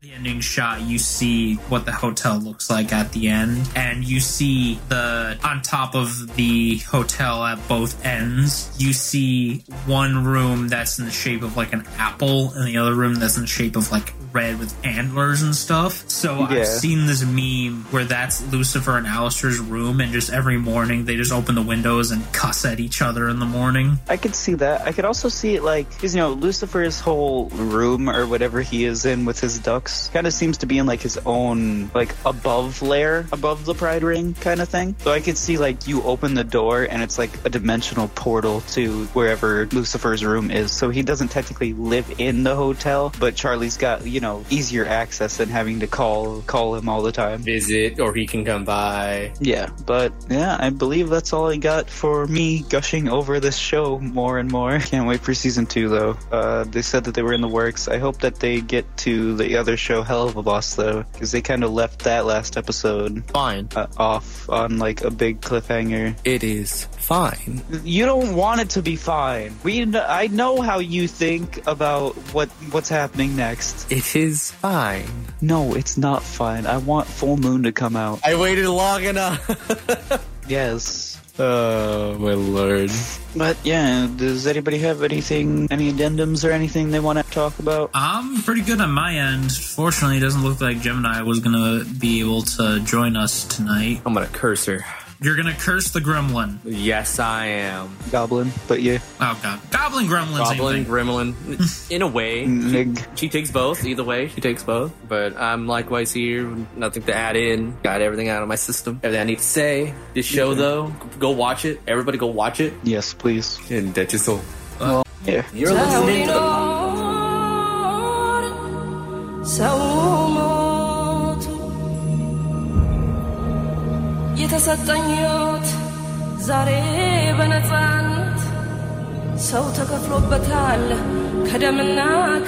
the ending shot, you see what the hotel looks like at the end, and you see the on top of the hotel at both ends. You see one room that's in the shape of like an apple, and the other room that's in the shape of like red with antlers and stuff. So Yeah. I've seen this meme where that's Lucifer and Alistair's room, and just every morning they just open the windows and cuss at each other in the morning. I could see that. I could also see it like, because, you know, Lucifer's whole room or whatever he is in with his ducks kind of seems to be in like his own, like, above layer, above the Pride Ring kind of thing. So I could see like you open the door and it's like a dimensional portal to wherever Lucifer's room is. So he doesn't technically live in the hotel, but Charlie's got, you know, easier access than having to call call him all the time. Visit, or he can come by. Yeah, but yeah, I believe that's all I got for me gushing over this show more and more. Can't wait for season two though. Uh, they said that they were in the works. I hope that they get to the other show, Hell of a Boss, though, because they kind of left that last episode Fine. uh, off on like a big cliffhanger. It is fine. You don't want it to be fine. We, kn- I know how you think about what what's happening next. It is fine. No, it's not fine. I want Full Moon to come out. I waited long enough. Yes. Oh my lord. But yeah, does anybody have anything, any addendums or anything they want to talk about? I'm pretty good on my end. Fortunately, it doesn't look like Gemini was gonna be able to join us tonight. I'm gonna curse her. You're gonna curse the gremlin. Yes, I am. Goblin, but yeah, Oh god, goblin gremlin. same Goblin, thing. gremlin. In a way. Nig. She takes both. Either way, she takes both. But I'm likewise here. Nothing to add in. Got everything out of my system. Everything I need to say. This show, though, go watch it. Everybody go watch it. Yes, please. And that's just all. Yeah. You're listening የተሰጠኝ ሕይወት ዛሬ በነፃነት ሰው ተከፍሎበታል ከደምና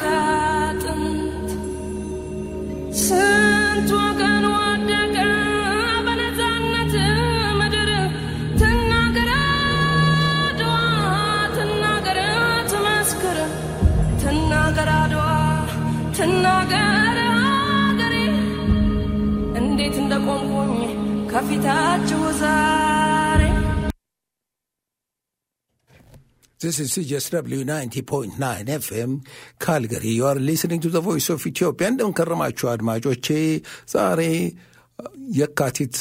ከአጥንት። ስንት ወገን ወደቀ በነፃነት ምድር ትናገር አድዋ ትናገር ትመስክር ትናገር አድዋ ትናገር። ሀገሬ እንዴት እንደቆምኩኝ ከፊታችሁ ዛሬ This is CJSW 90.9 FM Calgary. You are listening to the voice of Ethiopia. እንደምንከረማችሁ አድማጮቼ ዛሬ የካቲት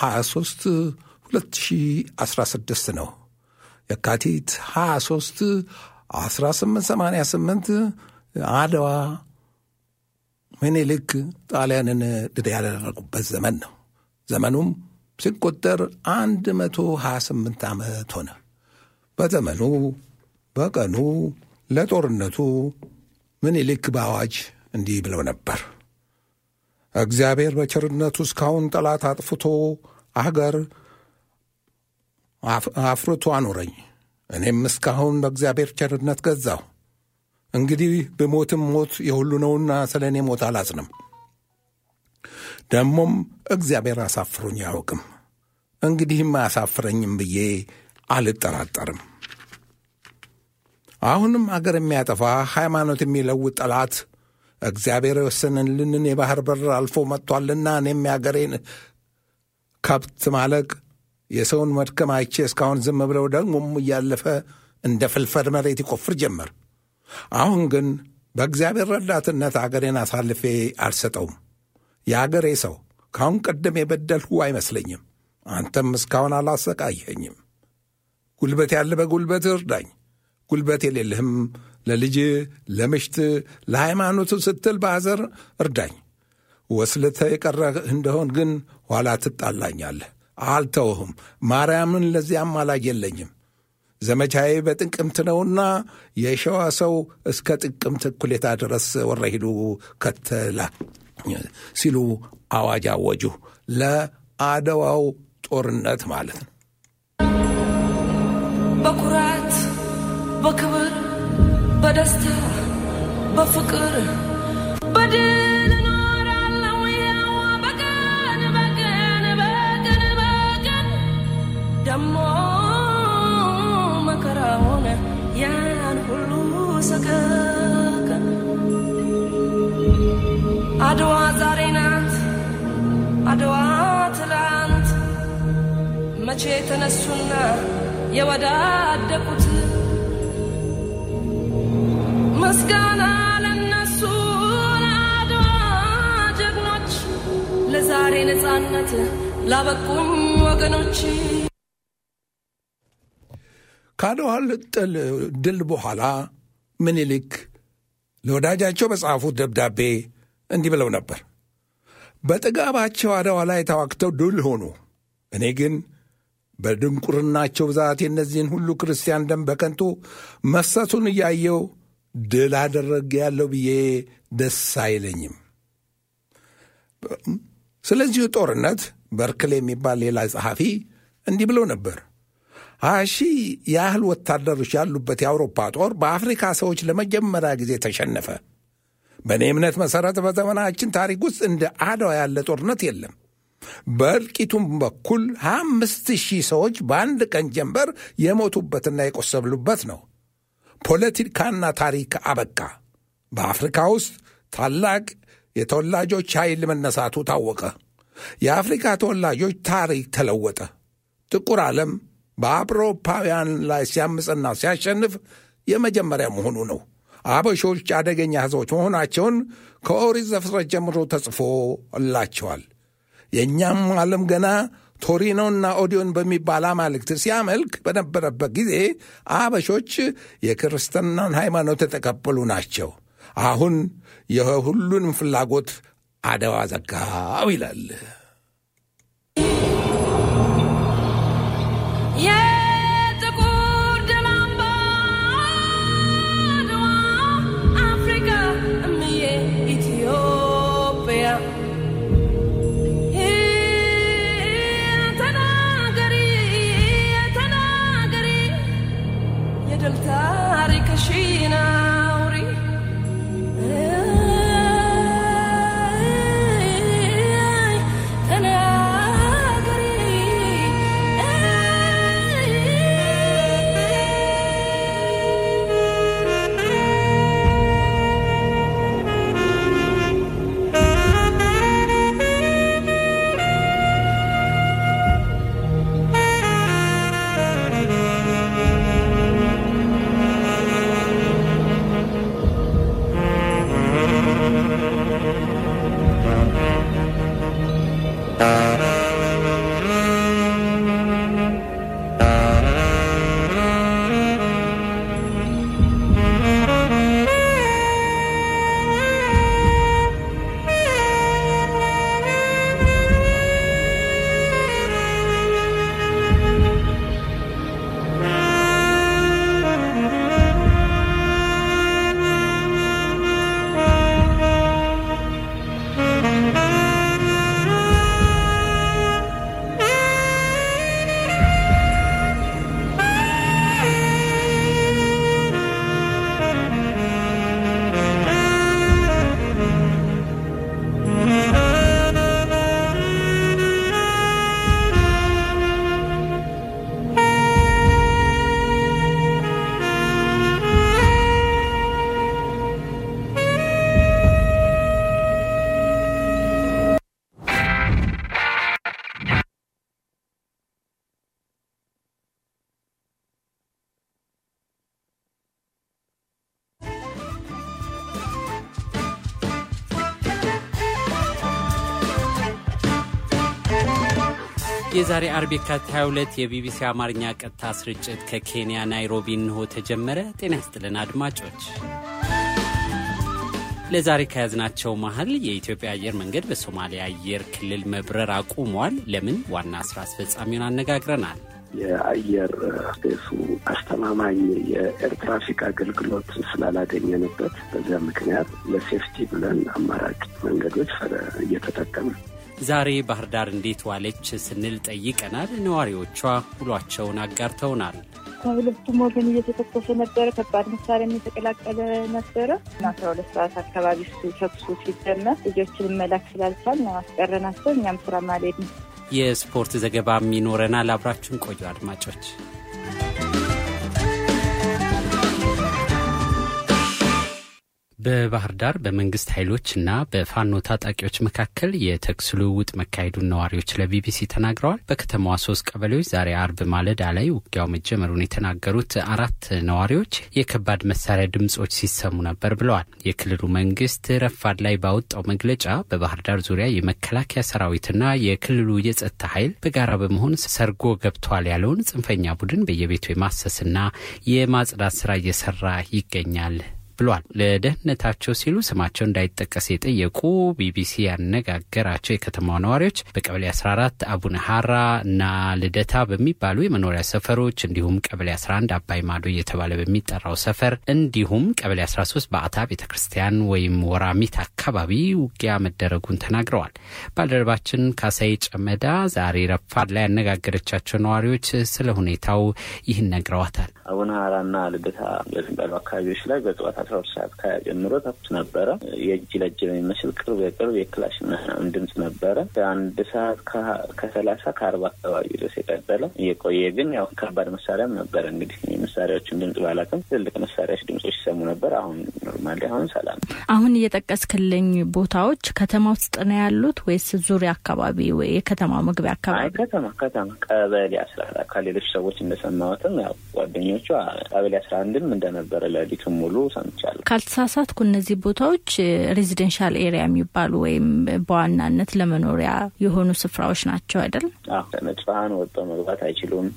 23 2016 ነው። የካቲት 23 1888 አድዋ ምኒልክ ጣሊያንን ድል ያደረጉበት ዘመን ነው። ዘመኑም ሲቆጠር 128 ዓመት ሆነ። በዘመኑ በቀኑ ለጦርነቱ ምኒልክ በአዋጅ እንዲህ ብለው ነበር። እግዚአብሔር በቸርነቱ እስካሁን ጠላት አጥፍቶ አገር አፍ- አፍርቶ አኖረኝ። እኔም እስካሁን በእግዚአብሔር ቸርነት ገዛሁ። እንግዲህ ብሞትም ሞት የሁሉ ነውና ስለ እኔ ሞት አላዝንም። ደሞም እግዚአብሔር አሳፍሮኝ አያውቅም። እንግዲህም አያሳፍረኝም ብዬ አልጠራጠርም። አሁንም አገር የሚያጠፋ ሃይማኖት የሚለውጥ ጠላት እግዚአብሔር የወሰነልንን የባህር በር አልፎ መጥቷልና እኔም የአገሬን ከብት ማለቅ የሰውን መድከም አይቼ እስካሁን ዝም ብለው ደግሞም እያለፈ እንደ ፍልፈል መሬት ይቆፍር ጀመር። አሁን ግን በእግዚአብሔር ረዳትነት አገሬን አሳልፌ አልሰጠውም። የአገሬ ሰው ከአሁን ቀደም የበደልሁ አይመስለኝም። አንተም እስካሁን አላሰቃየኸኝም። ጉልበት ያለ በጉልበት እርዳኝ፣ ጉልበት የሌለህም ለልጅ ለምሽት ለሃይማኖቱ ስትል በአዘር እርዳኝ። ወስልተ የቀረህ እንደሆን ግን ኋላ ትጣላኛለህ። አልተውህም። ማርያምን ለዚያም አማላጅ የለኝም። ዘመቻዬ በጥቅምት ነውና የሸዋ ሰው እስከ ጥቅምት እኩሌታ ድረስ ወረሂዱ ከተላ ሲሉ አዋጅ አወጁ። ለአድዋው ጦርነት ማለት ነው። በኩራት በክብር በደስታ በፍቅር በድል መቼ የተነሱና የወዳደቁት ምስጋና ለነሱ ለአድዋ ጀግኖች፣ ለዛሬ ነፃነት ላበቁኝ ወገኖች። ከአድዋ ድል በኋላ ምኒልክ ለወዳጃቸው በጻፉት ደብዳቤ እንዲህ ብለው ነበር። በጥጋባቸው አድዋ ላይ ተዋግተው ድል ሆኑ። እኔ ግን በድንቁርናቸው ብዛት የእነዚህን ሁሉ ክርስቲያን ደም በከንቱ መፍሰሱን እያየው ድል አደረግ ያለው ብዬ ደስ አይለኝም። ስለዚሁ ጦርነት በርክሌ የሚባል ሌላ ጸሐፊ እንዲህ ብሎ ነበር። ሀያ ሺህ ያህል ወታደሮች ያሉበት የአውሮፓ ጦር በአፍሪካ ሰዎች ለመጀመሪያ ጊዜ ተሸነፈ። በእኔ እምነት መሠረት በዘመናችን ታሪክ ውስጥ እንደ አድዋ ያለ ጦርነት የለም። በእልቂቱም በኩል ሀያ ሰዎች በአንድ ቀን ጀንበር የሞቱበትና የቆሰሉበት ነው። ፖለቲካና ታሪክ አበቃ። በአፍሪካ ውስጥ ታላቅ የተወላጆች ኃይል መነሳቱ ታወቀ። የአፍሪካ ተወላጆች ታሪክ ተለወጠ። ጥቁር ዓለም በአውሮፓውያን ላይ ሲያምፅና ሲያሸንፍ የመጀመሪያ መሆኑ ነው። አበሾች አደገኛ ሕዝቦች መሆናቸውን ከኦሪት ዘፍጥረት ጀምሮ ተጽፎላቸዋል። የእኛም ዓለም ገና ቶሪኖና ኦዲዮን በሚባል አማልክት ሲያመልክ በነበረበት ጊዜ አበሾች የክርስትናን ሃይማኖት የተቀበሉ ናቸው። አሁን የሁሉንም ፍላጎት አድዋ ዘጋው ይላል። የዛሬ አርብ የካቲት 22 የቢቢሲ አማርኛ ቀጥታ ስርጭት ከኬንያ ናይሮቢ እንሆ ተጀመረ። ጤና ይስጥልን አድማጮች። ለዛሬ ከያዝናቸው መሀል የኢትዮጵያ አየር መንገድ በሶማሊያ አየር ክልል መብረር አቁሟል። ለምን? ዋና ስራ አስፈጻሚውን አነጋግረናል። የአየር ስፔሱ አስተማማኝ የኤር ትራፊክ አገልግሎት ስላላገኘንበት በዚያ ምክንያት ለሴፍቲ ብለን አማራጭ መንገዶች እየተጠቀምን ዛሬ ባህር ዳር እንዴት ዋለች ስንል ጠይቀናል። ነዋሪዎቿ ውሏቸውን አጋርተውናል። ከሁለቱም ወገን እየተተኮሰ ነበረ። ከባድ መሳሪያ የተቀላቀለ ነበረ። አስራ ሁለት ሰዓት አካባቢ እሱ ተኩሱ ሲጀመር ልጆችን መላክ ስላልቻል አስቀረናቸው። እኛም ስራ ማልሄድ ነው። የስፖርት ዘገባም ይኖረናል። አብራችን ቆዩ አድማጮች። በባህር ዳር በመንግስት ኃይሎችና በፋኖ ታጣቂዎች መካከል የተኩስ ልውውጥ መካሄዱን ነዋሪዎች ለቢቢሲ ተናግረዋል። በከተማዋ ሶስት ቀበሌዎች ዛሬ አርብ ማለዳ ላይ ውጊያው መጀመሩን የተናገሩት አራት ነዋሪዎች የከባድ መሳሪያ ድምጾች ሲሰሙ ነበር ብለዋል። የክልሉ መንግስት ረፋድ ላይ ባወጣው መግለጫ በባህር ዳር ዙሪያ የመከላከያ ሰራዊትና የክልሉ የጸጥታ ኃይል በጋራ በመሆን ሰርጎ ገብቷል ያለውን ጽንፈኛ ቡድን በየቤቱ የማሰስና የማጽዳት ስራ እየሰራ ይገኛል ብሏል። ለደህንነታቸው ሲሉ ስማቸው እንዳይጠቀስ የጠየቁ ቢቢሲ ያነጋገራቸው የከተማው ነዋሪዎች በቀበሌ 14 አቡነ ሀራ እና ልደታ በሚባሉ የመኖሪያ ሰፈሮች እንዲሁም ቀበሌ 11 አባይ ማዶ እየተባለ በሚጠራው ሰፈር እንዲሁም ቀበሌ 13 በአታ ቤተ ክርስቲያን ወይም ወራሚት አካባቢ ውጊያ መደረጉን ተናግረዋል። ባልደረባችን ካሳይ ጨመዳ ዛሬ ረፋድ ላይ ያነጋገረቻቸው ነዋሪዎች ስለ ሁኔታው ይህን ነግረዋታል። አቡነ ሀራና ልደታ በሚባሉ አካባቢዎች ላይ በጠዋት አስራ ሁለት ሰዓት ከጀምሮ ተኩስ ነበረ። የእጅ ለእጅ የሚመስል ቅርብ የቅርብ የክላሽ ምናምን ድምጽ ነበረ። አንድ ሰዓት ከሰላሳ ከአርባ አካባቢ ድረስ የቀጠለ እየቆየ ግን ያው ከባድ መሳሪያም ነበረ። እንግዲህ መሳሪያዎችን ድምጽ ባላቅም ትልቅ መሳሪያዎች ድምጾች ሲሰሙ ነበር። አሁን normally አሁን ሰላም። አሁን እየጠቀስክልኝ ቦታዎች ከተማ ውስጥ ነው ያሉት ወይስ ዙሪያ አካባቢ ወይ የከተማ መግቢያ አካባቢ? ከተማ ከተማ ቀበሌ አስራ ከሌሎች ሰዎች እንደሰማሁትም ያው ጓደኞቼ ቀበሌ አስራ አንድም እንደነበረ ሌሊቱን ሙሉ ሰምቻለሁ። ካልተሳሳትኩ እነዚህ ቦታዎች residential area የሚባሉ ወይም በዋናነት ለመኖሪያ የሆኑ ስፍራዎች ናቸው አይደል? አዎ ንጹሐን ወጥተው መግባት አይችሉም።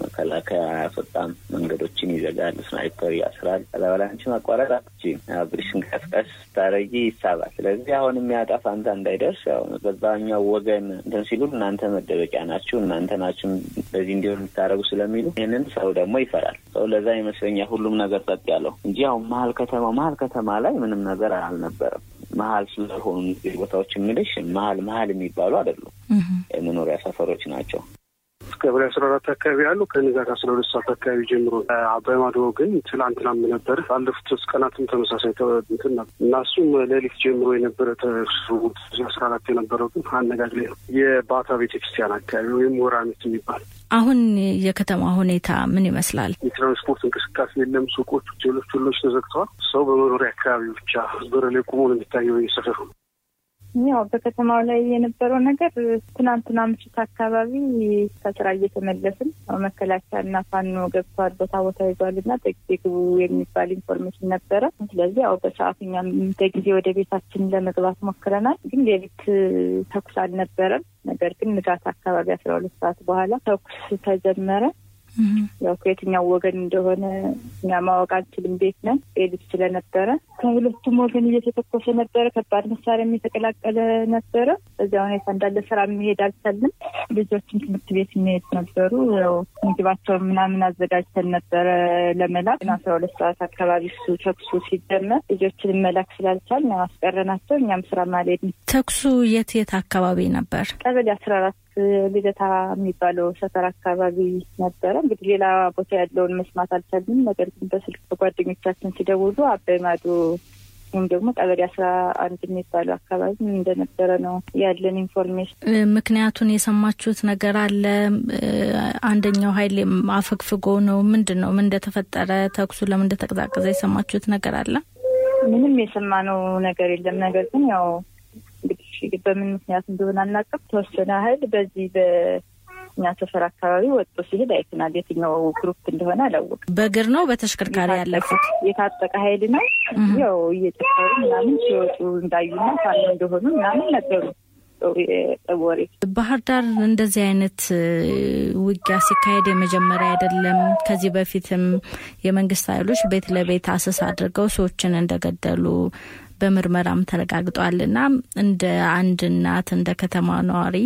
መከላከያ አያስወጣም። መንገዶችን ይዘጋል። sniper ያስራል። አንቺ ማቋረጥ አትችይም። ትንሽ እንቅስቀስ ስታረጊ ይሳባል። ስለዚህ አሁን የሚያጠፋ አንተ እንዳይደርስ ያው በዛኛው ወገን እንትን ሲሉ እናንተ መደበቂያ ናችሁ፣ እናንተ ናችሁ በዚህ እንዲሆን የምታደርጉ ስለሚሉ ይህንን ሰው ደግሞ ይፈራል። ሰው ለዛ ይመስለኛል ሁሉም ነገር ጸጥ ያለው እንጂ አሁን መሀል ከተማ መሀል ከተማ ላይ ምንም ነገር አልነበረም። መሀል ስለሆኑ ቦታዎች የምልሽ መሀል መሀል የሚባሉ አይደሉም። የመኖሪያ ሰፈሮች ናቸው። ቀበሌ አስራ አራት አካባቢ ያሉ ከንጋት አስራ ሁለት ሰዓት አካባቢ ጀምሮ አባይ ማዶ ግን ትላንትናም ነበር። ባለፉት ሶስት ቀናትም ተመሳሳይ እንትን ነበር እና እሱም ሌሊት ጀምሮ የነበረ አስራ አራት የነበረው ግን አነጋግ ላይ ነው። የባታ ቤተክርስቲያን አካባቢ ወይም ወራሚት የሚባል አሁን የከተማ ሁኔታ ምን ይመስላል? የትራንስፖርት እንቅስቃሴ የለም። ሱቆች፣ ሆቴሎች፣ ሁሉም ተዘግተዋል። ሰው በመኖሪያ አካባቢ ብቻ በር ላይ ቆሞ ነው የሚታየው የሰፈሩ ያው በከተማው ላይ የነበረው ነገር ትናንትና ምሽት አካባቢ ከስራ እየተመለስን መከላከያ እና ፋኖ ገብተዋል፣ ቦታ ቦታ ይዟል እና በጊዜ ግቡ የሚባል information ነበረ። ስለዚህ ያው በሰዓቱ እኛም በጊዜ ወደ ቤታችን ለመግባት ሞክረናል። ግን ሌሊት ተኩስ አልነበረም። ነገር ግን ንጋት አካባቢ አስራ ሁለት ሰዓት በኋላ ተኩስ ተጀመረ። ያው ከየትኛው ወገን እንደሆነ እኛ ማወቅ አንችልም። ቤት ነን ሌሊት ስለነበረ ከሁለቱም ወገን እየተተኮሰ ነበረ። ከባድ መሳሪያም የተቀላቀለ ነበረ። በዚያ ሁኔታ እንዳለ ስራ መሄድ አልቻልንም። ልጆችም ትምህርት ቤት የሚሄድ ነበሩ። ያው ምግባቸውን ምናምን አዘጋጅተን ነበረ ለመላክ አስራ ሁለት ሰዓት አካባቢ እሱ ተኩሱ ሲጀመር ልጆችን መላክ ስላልቻልን አስቀረናቸው። እኛም ስራም አልሄድን። ተኩሱ የት የት አካባቢ ነበር? ቀበሌ አስራ አራት ልደታ የሚባለው ሰፈር አካባቢ ነበረ። እንግዲህ ሌላ ቦታ ያለውን መስማት አልቻልንም። ነገር ግን በስልክ በጓደኞቻችን ሲደውሉ አባይ ማዶ ወይም ደግሞ ቀበሌ አስራ አንድ የሚባለው አካባቢ እንደነበረ ነው ያለን information። ምክንያቱን የሰማችሁት ነገር አለ? አንደኛው ሀይል አፈግፍጎ ነው ምንድን ነው ምን እንደተፈጠረ ተኩሱ ለምን እንደተቀዛቀዘ የሰማችሁት ነገር አለ? ምንም የሰማነው ነገር የለም። ነገር ግን ያው በምን ምክንያት እንደሆነ አናውቅም። የተወሰነ ሀይል በዚህ በእኛ ሰፈር አካባቢ ወጥቶ ሲሄድ አይተናል። የትኛው group እንደሆነ አላወቅም። በእግር ነው በተሽከርካሪ ያለፉት? የታጠቀ ሀይል ነው። ያው እየጨፈሩ ምናምን ሲወጡ እንዳዩና ፋኖ እንደሆኑ ምናምን ነገሩ። ወሬ ባህር ዳር እንደዚህ አይነት ውጊያ ሲካሄድ የመጀመሪያ አይደለም። ከዚህ በፊትም የመንግስት ኃይሎች ቤት ለቤት አሰሳ አድርገው ሰዎችን እንደገደሉ በምርመራም ተረጋግጧል። እና እንደ አንድ እናት እንደ ከተማ ነዋሪ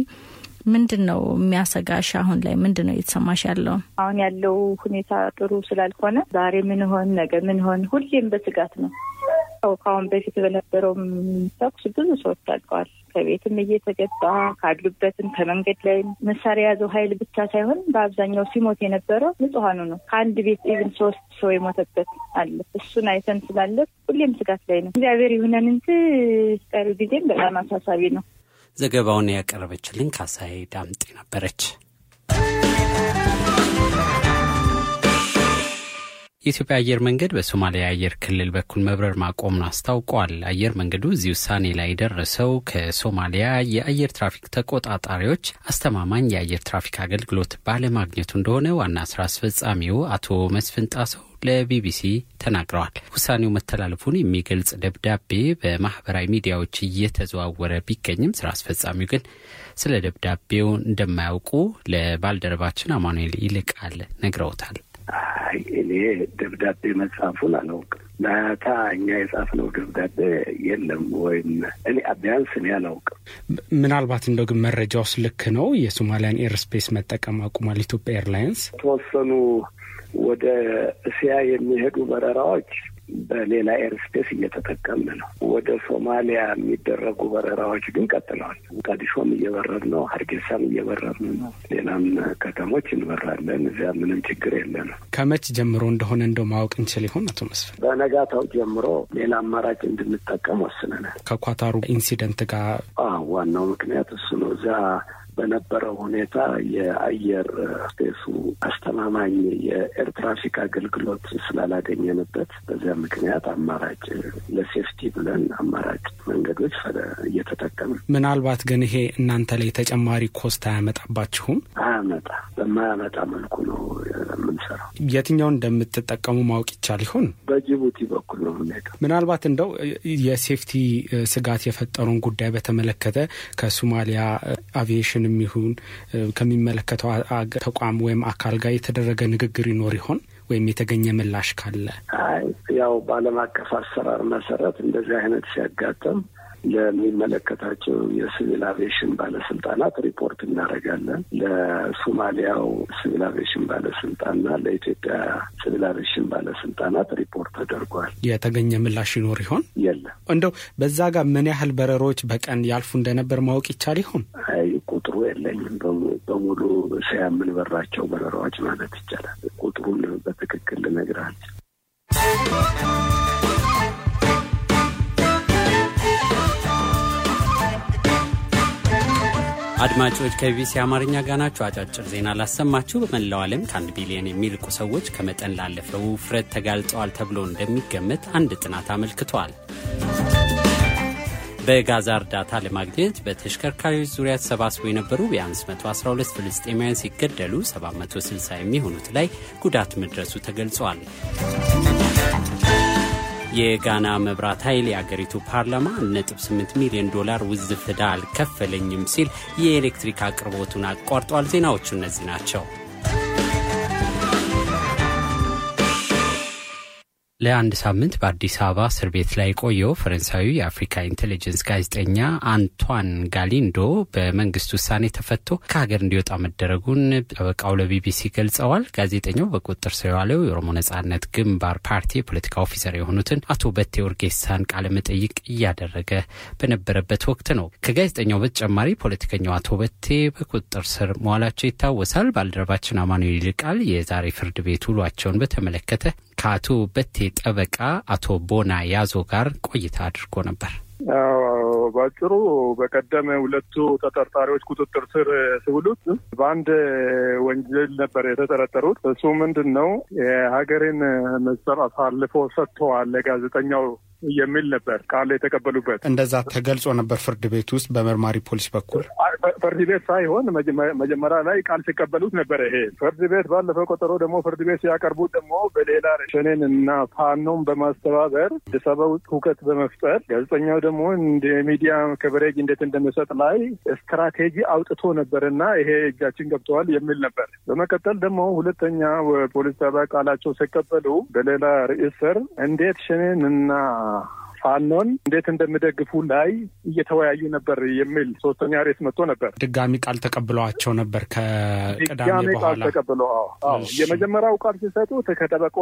ምንድን ነው የሚያሰጋሽ? አሁን ላይ ምንድን ነው እየተሰማሽ ያለው? አሁን ያለው ሁኔታ ጥሩ ስላልሆነ ዛሬ ምን ሆን ነገ ምን ሆን ሁሌም በስጋት ነው። ከአሁን በፊት በነበረውም ተኩስ ብዙ ሰዎች አልቀዋል። ከቤትም እየተገባ ካሉበትም ከመንገድ ላይ መሳሪያ የያዘው ኃይል ብቻ ሳይሆን በአብዛኛው ሲሞት የነበረው ንጹሐኑ ነው። ከአንድ ቤት even ሶስት ሰው የሞተበት አለ። እሱን አይተን ስላለ ሁሌም ስጋት ላይ ነው። እግዚአብሔር ይሁነን እንጂ ቀሪ ጊዜም በጣም አሳሳቢ ነው። ዘገባውን ያቀረበችልን ካሳይ ዳምጤ ነበረች። የኢትዮጵያ አየር መንገድ በሶማሊያ አየር ክልል በኩል መብረር ማቆሙን አስታውቋል። አየር መንገዱ እዚህ ውሳኔ ላይ የደረሰው ከሶማሊያ የአየር ትራፊክ ተቆጣጣሪዎች አስተማማኝ የአየር ትራፊክ አገልግሎት ባለማግኘቱ እንደሆነ ዋና ስራ አስፈጻሚው አቶ መስፍን ጣሰው ለቢቢሲ ተናግረዋል። ውሳኔው መተላለፉን የሚገልጽ ደብዳቤ በማህበራዊ ሚዲያዎች እየተዘዋወረ ቢገኝም ስራ አስፈጻሚው ግን ስለ ደብዳቤው እንደማያውቁ ለባልደረባችን አማኑኤል ይልቃል ነግረውታል። አይ እኔ ደብዳቤ መጻፉን አላውቅም። ናታ እኛ የጻፍነው ደብዳቤ የለም ወይም እኔ ቢያንስ እኔ አላውቅም። ምናልባት እንደው ግን መረጃውስ ልክ ነው? የሶማሊያን airspace መጠቀም አቁሟል Ethiopian Airlines። የተወሰኑ ወደ እስያ የሚሄዱ በረራዎች በሌላ airspace እየተጠቀምን ነው። ወደ ሶማሊያ የሚደረጉ በረራዎች ግን ቀጥለዋል። ሞቃዲሾም እየበረርን ነው፣ ሀርጌሳም እየበረርን ነው። ሌላም ከተሞች እንበራለን። እዚያ ምንም ችግር የለንም። ከመች ጀምሮ እንደሆነ እንደው ማወቅ እንችል ይሆን አቶ መስፍን? በነጋታው ጀምሮ ሌላ አማራጭ እንድንጠቀም ወስነናል። ከኳታሩ incident ጋር ዋናው ምክንያት እሱ ነው። እዚያ በነበረው ሁኔታ የአየር space ኡ አስተማማኝ የ air traffic አገልግሎት ስላላገኘንበት በዚያ ምክንያት አማራጭ ለ safety ብለን አማራጭ መንገዶች እየተጠቀምን ምናልባት ግን ይሄ እናንተ ላይ ተጨማሪ cost አያመጣባችሁም? አያመጣ በማያመጣ መልኩ ነው የምንሰራው። የትኛውን እንደምትጠቀሙ ማወቅ ይቻል ይሆን? በጅቡቲ በኩል ነው የምንሄደው። ምናልባት እንደው የሴፍቲ ስጋት የፈጠረውን ጉዳይ በተመለከተ ከሶማሊያ አቪዬሽን የሚሆን ከሚመለከተው ተቋም ወይም አካል ጋር የተደረገ ንግግር ይኖር ይሆን ወይም የተገኘ ምላሽ ካለ? አይ ያው በዓለም አቀፍ አሰራር መሰረት እንደዚህ አይነት ሲያጋጥም ለሚመለከታቸው የሲቪል አቪዬሽን ባለስልጣናት ሪፖርት እናደርጋለን። ለሶማሊያው ሲቪል አቪዬሽን ባለስልጣንና ለኢትዮጵያ ሲቪል አቪዬሽን ባለስልጣናት ሪፖርት ተደርጓል። የተገኘ ምላሽ ይኖር ይሆን? የለም። እንደው በዛ ጋር ምን ያህል በረሮች በቀን ያልፉ እንደነበር ማወቅ ይቻል ይሆን? አይ የለኝም። በሙሉ እስያ የምንበራቸው በረራዎች ማለት ይቻላል። ቁጥሩን በትክክል ልነግርህ አድማጮች ከቢቢሲ አማርኛ ጋር ናችሁ። አጫጭር ዜና ላሰማችሁ። በመላው ዓለም ከአንድ ቢሊዮን የሚልቁ ሰዎች ከመጠን ላለፈው ውፍረት ተጋልጠዋል ተብሎ እንደሚገመት አንድ ጥናት አመልክቷል። በጋዛ እርዳታ ለማግኘት በተሽከርካሪዎች ዙሪያ ተሰባስበው የነበሩ ቢያንስ 112 ፍልስጤማውያን ሲገደሉ 760 የሚሆኑት ላይ ጉዳት መድረሱ ተገልጿል። የጋና መብራት ኃይል የአገሪቱ ፓርላማ 1.8 ሚሊዮን ዶላር ውዝፍ ዕዳ አልከፈለኝም ሲል የኤሌክትሪክ አቅርቦቱን አቋርጧል። ዜናዎቹ እነዚህ ናቸው። ለአንድ ሳምንት በአዲስ አበባ እስር ቤት ላይ የቆየው ፈረንሳዊ የአፍሪካ ኢንቴሊጀንስ ጋዜጠኛ አንቷን ጋሊንዶ በመንግስት ውሳኔ ተፈቶ ከሀገር እንዲወጣ መደረጉን ጠበቃው ለቢቢሲ ገልጸዋል። ጋዜጠኛው በቁጥጥር ስር የዋለው የኦሮሞ ነጻነት ግንባር ፓርቲ የፖለቲካ officer የሆኑትን አቶ በቴ ኦርጌሳን ቃለመጠይቅ እያደረገ በነበረበት ወቅት ነው። ከጋዜጠኛው በተጨማሪ ፖለቲከኛው አቶ በቴ በቁጥጥር ስር መዋላቸው ይታወሳል። ባልደረባችን አማኑኤል ይልቃል የዛሬ ፍርድ ቤት ውሏቸውን በተመለከተ ከአቶ በቴ ጠበቃ አቶ ቦና ያዞ ጋር ቆይታ አድርጎ ነበር። በአጭሩ በቀደም ሁለቱ ተጠርጣሪዎች ቁጥጥር ስር ሲውሉት በአንድ ወንጀል ነበር የተጠረጠሩት። እሱ ምንድን ነው የሀገሬን ምስጢር አሳልፎ ሰጥተዋል ለጋዜጠኛው የሚል ነበር ቃል የተቀበሉበት። እንደዛ ተገልጾ ነበር ፍርድ ቤት ውስጥ በመርማሪ ፖሊስ በኩል ፍርድ ቤት ሳይሆን መጀመሪያ ላይ ቃል ሲቀበሉት ነበረ። ይሄ ፍርድ ቤት ባለፈው ቆጠሮ ደግሞ ፍርድ ቤት ሲያቀርቡት ደግሞ በሌላ ሸኔን እና ፋኖም በማስተባበር አዲስ አበባ ውስጥ ሁከት በመፍጠር ጋዜጠኛው ደግሞ እንደ ሚዲያ ከበሬጅ እንዴት እንደሚሰጥ ላይ ስትራቴጂ አውጥቶ ነበር እና ይሄ እጃችን ገብተዋል የሚል ነበር። በመቀጠል ደግሞ ሁለተኛ ፖሊስ ጣቢያ ቃላቸው ሲቀበሉ በሌላ ርዕስ ስር እንዴት ሸኔን እና ፋኖን እንዴት እንደሚደግፉ ላይ እየተወያዩ ነበር የሚል ሶስተኛ ሬስ መጥቶ ነበር። ድጋሚ ቃል ተቀብለዋቸው ነበር ከቅዳሜ ድጋሚ ቃል በኋላ ተቀብለው የመጀመሪያው ቃል ሲሰጡት ከጠበቆ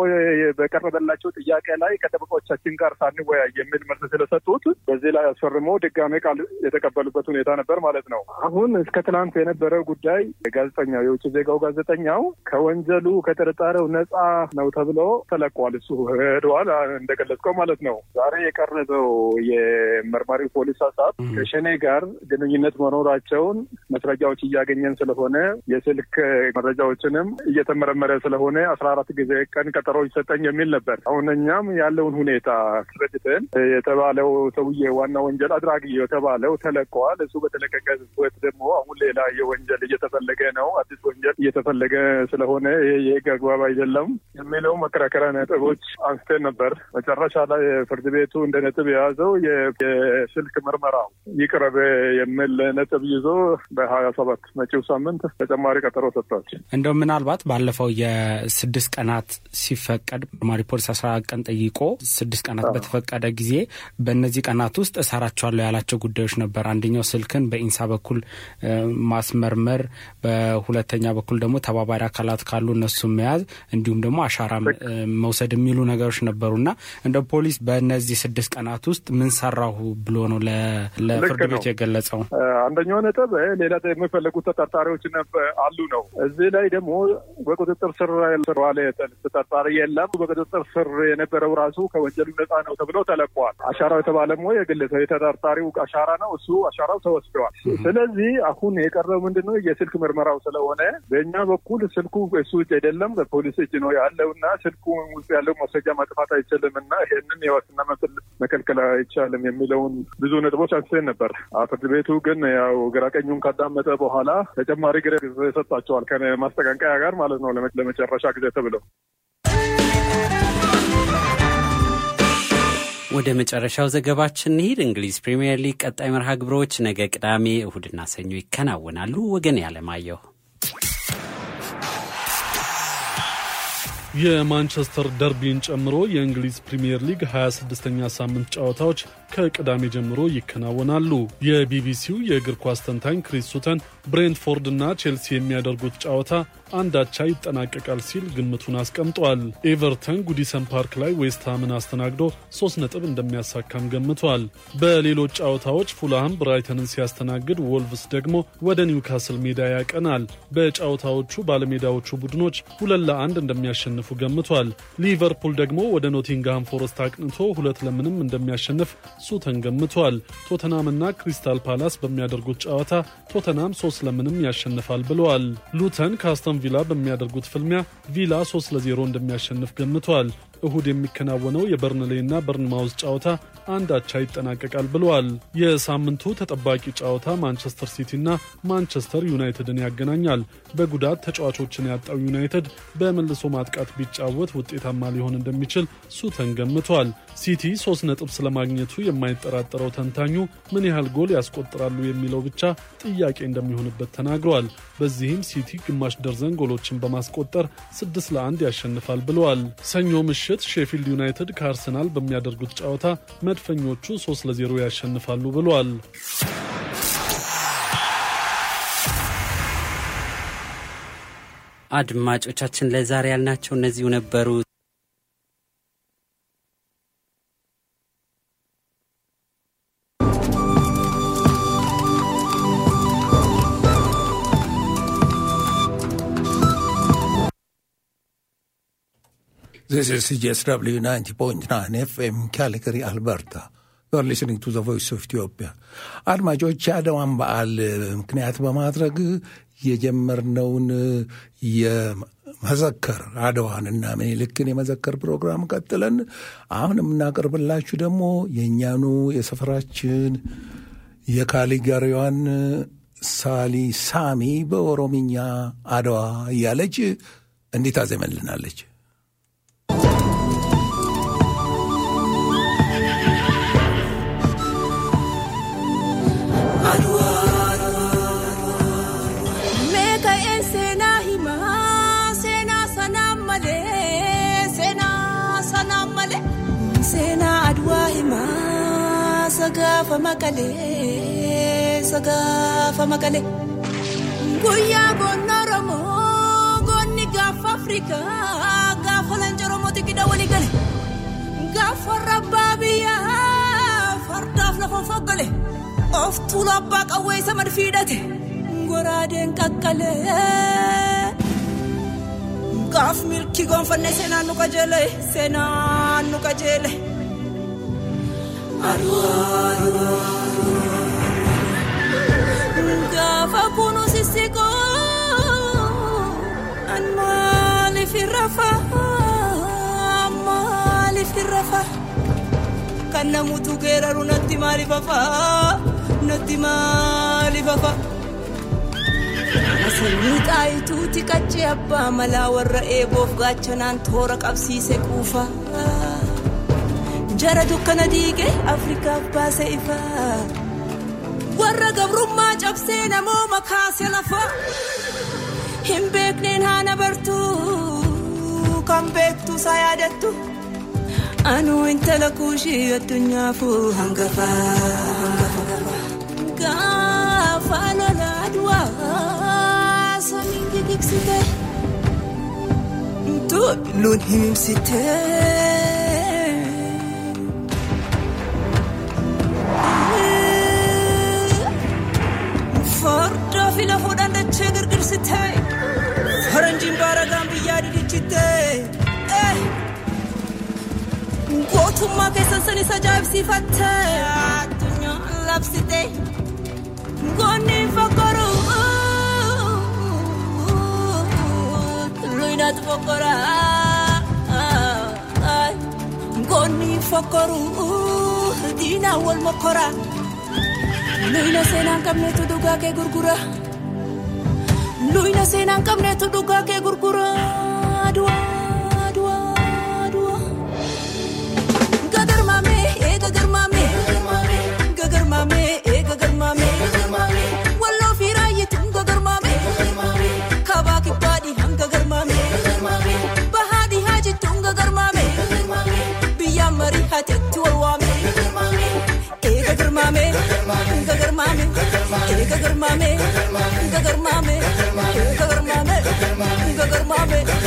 በቀረበላቸው ጥያቄ ላይ ከጠበቆቻችን ጋር ሳንወያይ የሚል መልስ ስለሰጡት በዚህ ላይ አስፈርሞ ድጋሜ ቃል የተቀበሉበት ሁኔታ ነበር ማለት ነው። አሁን እስከ ትናንት የነበረው ጉዳይ ጋዜጠኛው የውጭ ዜጋው ጋዜጠኛው ከወንጀሉ ከጥርጣሬው ነፃ ነው ተብሎ ተለቋል። እሱ ሄደዋል እንደገለጽከው ማለት ነው። ዛሬ የቀረ ባቀረበው የመርማሪ ፖሊስ ሀሳብ ከሸኔ ጋር ግንኙነት መኖራቸውን መስረጃዎች እያገኘን ስለሆነ የስልክ መረጃዎችንም እየተመረመረ ስለሆነ አስራ አራት ጊዜ ቀን ቀጠሮ ይሰጠኝ የሚል ነበር። አሁን እኛም ያለውን ሁኔታ አስረድተን የተባለው ሰውዬ ዋና ወንጀል አድራጊ የተባለው ተለቀዋል። እሱ በተለቀቀበት ደግሞ አሁን ሌላ የወንጀል እየተፈለገ ነው። አዲስ ወንጀል እየተፈለገ ስለሆነ ይሄ የህግ አግባብ አይደለም የሚለው መከራከሪያ ነጥቦች አንስተን ነበር። መጨረሻ ላይ ፍርድ ቤቱ እንደ ነጥብ የያዘው የስልክ ምርመራው ይቅረብ የሚል ነጥብ ይዞ በሀያ ሰባት መጪው ሳምንት ተጨማሪ ቀጠሮ ሰጥቷል። እንደው ምናልባት ባለፈው የስድስት ቀናት ሲፈቀድ መርማሪ ፖሊስ አስራ አራት ቀን ጠይቆ ስድስት ቀናት በተፈቀደ ጊዜ በእነዚህ ቀናት ውስጥ እሰራቸዋለሁ ያላቸው ጉዳዮች ነበር። አንደኛው ስልክን በኢንሳ በኩል ማስመርመር፣ በሁለተኛ በኩል ደግሞ ተባባሪ አካላት ካሉ እነሱን መያዝ እንዲሁም ደግሞ አሻራ መውሰድ የሚሉ ነገሮች ነበሩና እንደ ፖሊስ በእነዚህ ስድስት ቀናት ውስጥ ምን ሰራሁ ብሎ ነው ለፍርድ ቤቱ የገለጸው? አንደኛው ነጥብ ሌላ የሚፈለጉ ተጠርጣሪዎች አሉ ነው። እዚህ ላይ ደግሞ በቁጥጥር ስር ዋለ ተጠርጣሪ የለም። በቁጥጥር ስር የነበረው ራሱ ከወንጀሉ ነፃ ነው ተብሎ ተለቋል። አሻራው የተባለም የግለሰብ የተጠርጣሪው አሻራ ነው። እሱ አሻራው ተወስደዋል። ስለዚህ አሁን የቀረው ምንድን ነው? የስልክ ምርመራው ስለሆነ በእኛ በኩል ስልኩ እሱ እጅ አይደለም በፖሊስ እጅ ነው ያለው እና ስልኩ ውስጥ ያለው ማስረጃ ማጥፋት አይችልም እና ይህንን የዋስትና መብት መከልከል አይቻልም የሚለውን ብዙ ነጥቦች አንስተን ነበር። ፍርድ ቤቱ ግን ያው ግራቀኙን ካዳመጠ በኋላ ተጨማሪ ጊዜ ሰጥቷቸዋል ከማስጠንቀቂያ ጋር ማለት ነው ለመጨረሻ ጊዜ ተብለው ወደ መጨረሻው ዘገባችን እንሂድ። እንግሊዝ ፕሪምየር ሊግ ቀጣይ መርሃ ግብሮች ነገ ቅዳሜ፣ እሁድና ሰኞ ይከናወናሉ። ወገን ያለማየሁ የማንቸስተር ደርቢን ጨምሮ የእንግሊዝ ፕሪምየር ሊግ 26ኛ ሳምንት ጨዋታዎች ከቅዳሜ ጀምሮ ይከናወናሉ። የቢቢሲው የእግር ኳስ ተንታኝ ክሪስ ሱተን ብሬንትፎርድ እና ቼልሲ የሚያደርጉት ጨዋታ አንድ አቻ ይጠናቀቃል ሲል ግምቱን አስቀምጧል። ኤቨርተን ጉዲሰን ፓርክ ላይ ዌስትሃምን አስተናግዶ ሶስት ነጥብ እንደሚያሳካም ገምቷል። በሌሎች ጨዋታዎች ፉልሃም ብራይተንን ሲያስተናግድ፣ ወልቭስ ደግሞ ወደ ኒውካስል ሜዳ ያቀናል። በጨዋታዎቹ ባለሜዳዎቹ ቡድኖች ሁለት ለአንድ እንደሚያሸንፉ ገምቷል። ሊቨርፑል ደግሞ ወደ ኖቲንግሃም ፎረስት አቅንቶ ሁለት ለምንም እንደሚያሸንፍ ሱተን ገምቷል። ቶተናምና ክሪስታል ፓላስ በሚያደርጉት ጨዋታ ቶተናም ሶስት ለምንም ያሸንፋል ብለዋል። ሉተን ከአስተን ቪላ በሚያደርጉት ፍልሚያ ቪላ 3 ለ0 እንደሚያሸንፍ ገምቷል። እሁድ የሚከናወነው የበርንሌና በርንማውዝ ጨዋታ አንድ አቻ ይጠናቀቃል ብለዋል። የሳምንቱ ተጠባቂ ጨዋታ ማንቸስተር ሲቲና ማንቸስተር ዩናይትድን ያገናኛል። በጉዳት ተጫዋቾችን ያጣው ዩናይትድ በመልሶ ማጥቃት ቢጫወት ውጤታማ ሊሆን እንደሚችል ሱተን ገምቷል። ሲቲ ሶስት ነጥብ ስለማግኘቱ የማይጠራጠረው ተንታኙ ምን ያህል ጎል ያስቆጥራሉ የሚለው ብቻ ጥያቄ እንደሚሆንበት ተናግረዋል። በዚህም ሲቲ ግማሽ ደርዘን ጎሎችን በማስቆጠር ስድስት ለአንድ ያሸንፋል ብለዋል። ሰኞ ምሽት ሼፊልድ ዩናይትድ ከአርሰናል በሚያደርጉት ጨዋታ መድፈኞቹ 3 ለ0 ያሸንፋሉ ብለዋል። አድማጮቻችን ለዛሬ ያልናቸው እነዚሁ ነበሩ። This is CSW 90.9 FM Calgary, Alberta. You're listening to the voice of Ethiopia. አድማጮች የአድዋን በዓል ምክንያት በማድረግ የጀመርነውን የመዘከር አድዋንና ምኒልክን የመዘከር ፕሮግራም ቀጥለን አሁን የምናቀርብላችሁ ደግሞ የእኛኑ የሰፈራችን የካሊጋሪዋን ሳሊ ሳሚ በኦሮምኛ አድዋ እያለች እንዲህ ታዜመልናለች። Sagaafa makalee sagaafa makalee guyyaa goonna Oromoo goonni gaafa Afrikaa gaafa lanca Oromooti gida walii gale gaafa rabbaa biyyaa fardaaf lafa foggale of tuula abbaa qawwee isa madfiidhate goraadeen qaqqalee gaaf milkii goonfanne seenaan nu qajeele seenaan nu qajeele. Gaafa maaliif maaliif irrafa kan namutu geeraru natti maaliif hafa natti maaliif hafa. Sanyii xaayituuti qaccee abbaa malaa warra eeboof gaachanaan toora qabsiise quufa. Jara dukkana diige Afrikaaf baase ifa. Warra gabrummaa cabsee namooma kaase lafa. Hin beekneen haana bartuu kan beektu isaa yaadattu. Anuu intala kuushii addunyaafuu hangafa. Gaafa lolaa du'aa samiin gigigsite. Tulluun himsite. Farda Ulfina fuudhaan dachee girgirsitee faranjiin baaragaan biyyaa didichitee. Eh. Gootummaa keessan san isa ajaa'ibsiifattee addunyaan ah, labsitee goonni fokoruu tulluudhaatu fokoraa goonni fokoruu diinaa wal mokoraa luyna seenaan qabnetu dhugaa kee gurgura. Luina seenaan qabne tu dhugaa kee gurgura dua dua dua. Gagar maame ee eh, gagar maame gagar maame ee eh, gagar maame walloo fi raayitu gagar maame kabaa kibbaadhi hang gagar maame bahaadhi haajitu gagar maame biyyaa marii hateetti wal waame. Ee eh, gagar maame gagar maame mame, go go mame, go go mame.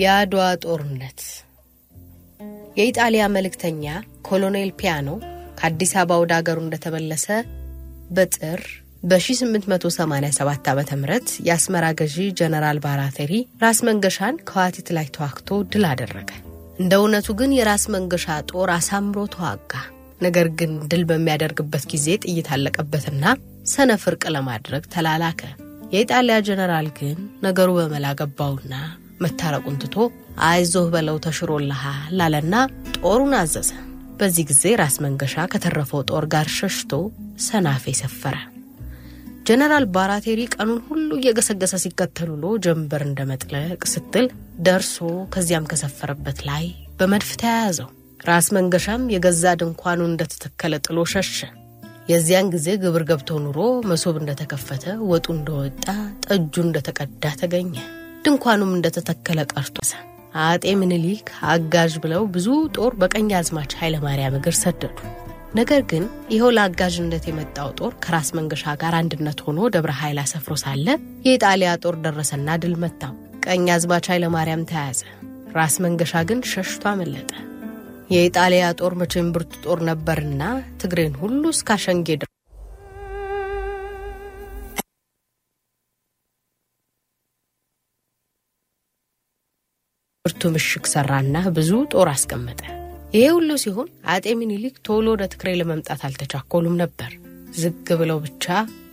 የአድዋ ጦርነት የኢጣሊያ መልእክተኛ ኮሎኔል ፒያኖ ከአዲስ አበባ ወደ አገሩ እንደተመለሰ በጥር በ1887 ዓ ም የአስመራ ገዢ ጀነራል ባራቴሪ ራስ መንገሻን ከዋቲት ላይ ተዋግቶ ድል አደረገ። እንደ እውነቱ ግን የራስ መንገሻ ጦር አሳምሮ ተዋጋ። ነገር ግን ድል በሚያደርግበት ጊዜ ጥይት አለቀበትና ሰነፍ እርቅ ለማድረግ ተላላከ። የኢጣሊያ ጀነራል ግን ነገሩ በመላ ገባውና መታረቁን ትቶ አይዞህ በለው ተሽሮልሃል ላለና ጦሩን አዘዘ። በዚህ ጊዜ ራስ መንገሻ ከተረፈው ጦር ጋር ሸሽቶ ሰናፌ ሰፈረ። ጀነራል ባራቴሪ ቀኑን ሁሉ እየገሰገሰ ሲከተል ውሎ ጀንበር እንደ መጥለቅ ስትል ደርሶ ከዚያም ከሰፈረበት ላይ በመድፍ ተያያዘው። ራስ መንገሻም የገዛ ድንኳኑ እንደተተከለ ጥሎ ሸሸ። የዚያን ጊዜ ግብር ገብቶ ኑሮ መሶብ እንደተከፈተ፣ ወጡ እንደወጣ፣ ጠጁ እንደተቀዳ ተገኘ። ድንኳኑም እንደተተከለ ቀርቶ አጤ ምኒልክ አጋዥ ብለው ብዙ ጦር በቀኝ አዝማች ኃይለማርያም እግር ሰደዱ። ነገር ግን ይኸው ለአጋዥነት የመጣው ጦር ከራስ መንገሻ ጋር አንድነት ሆኖ ደብረ ኃይል አሰፍሮ ሳለ የኢጣሊያ ጦር ደረሰና ድል መታው። ቀኝ አዝማች ኃይለማርያም ተያዘ። ራስ መንገሻ ግን ሸሽቶ አመለጠ። የኢጣሊያ ጦር መቼም ብርቱ ጦር ነበርና ትግሬን ሁሉ እስከ አሸንጌ ድረስ ብርቱ ምሽግ ሰራና ብዙ ጦር አስቀመጠ። ይሄ ሁሉ ሲሆን አጤ ሚኒሊክ ቶሎ ወደ ትግሬ ለመምጣት አልተቻኮሉም ነበር። ዝግ ብለው ብቻ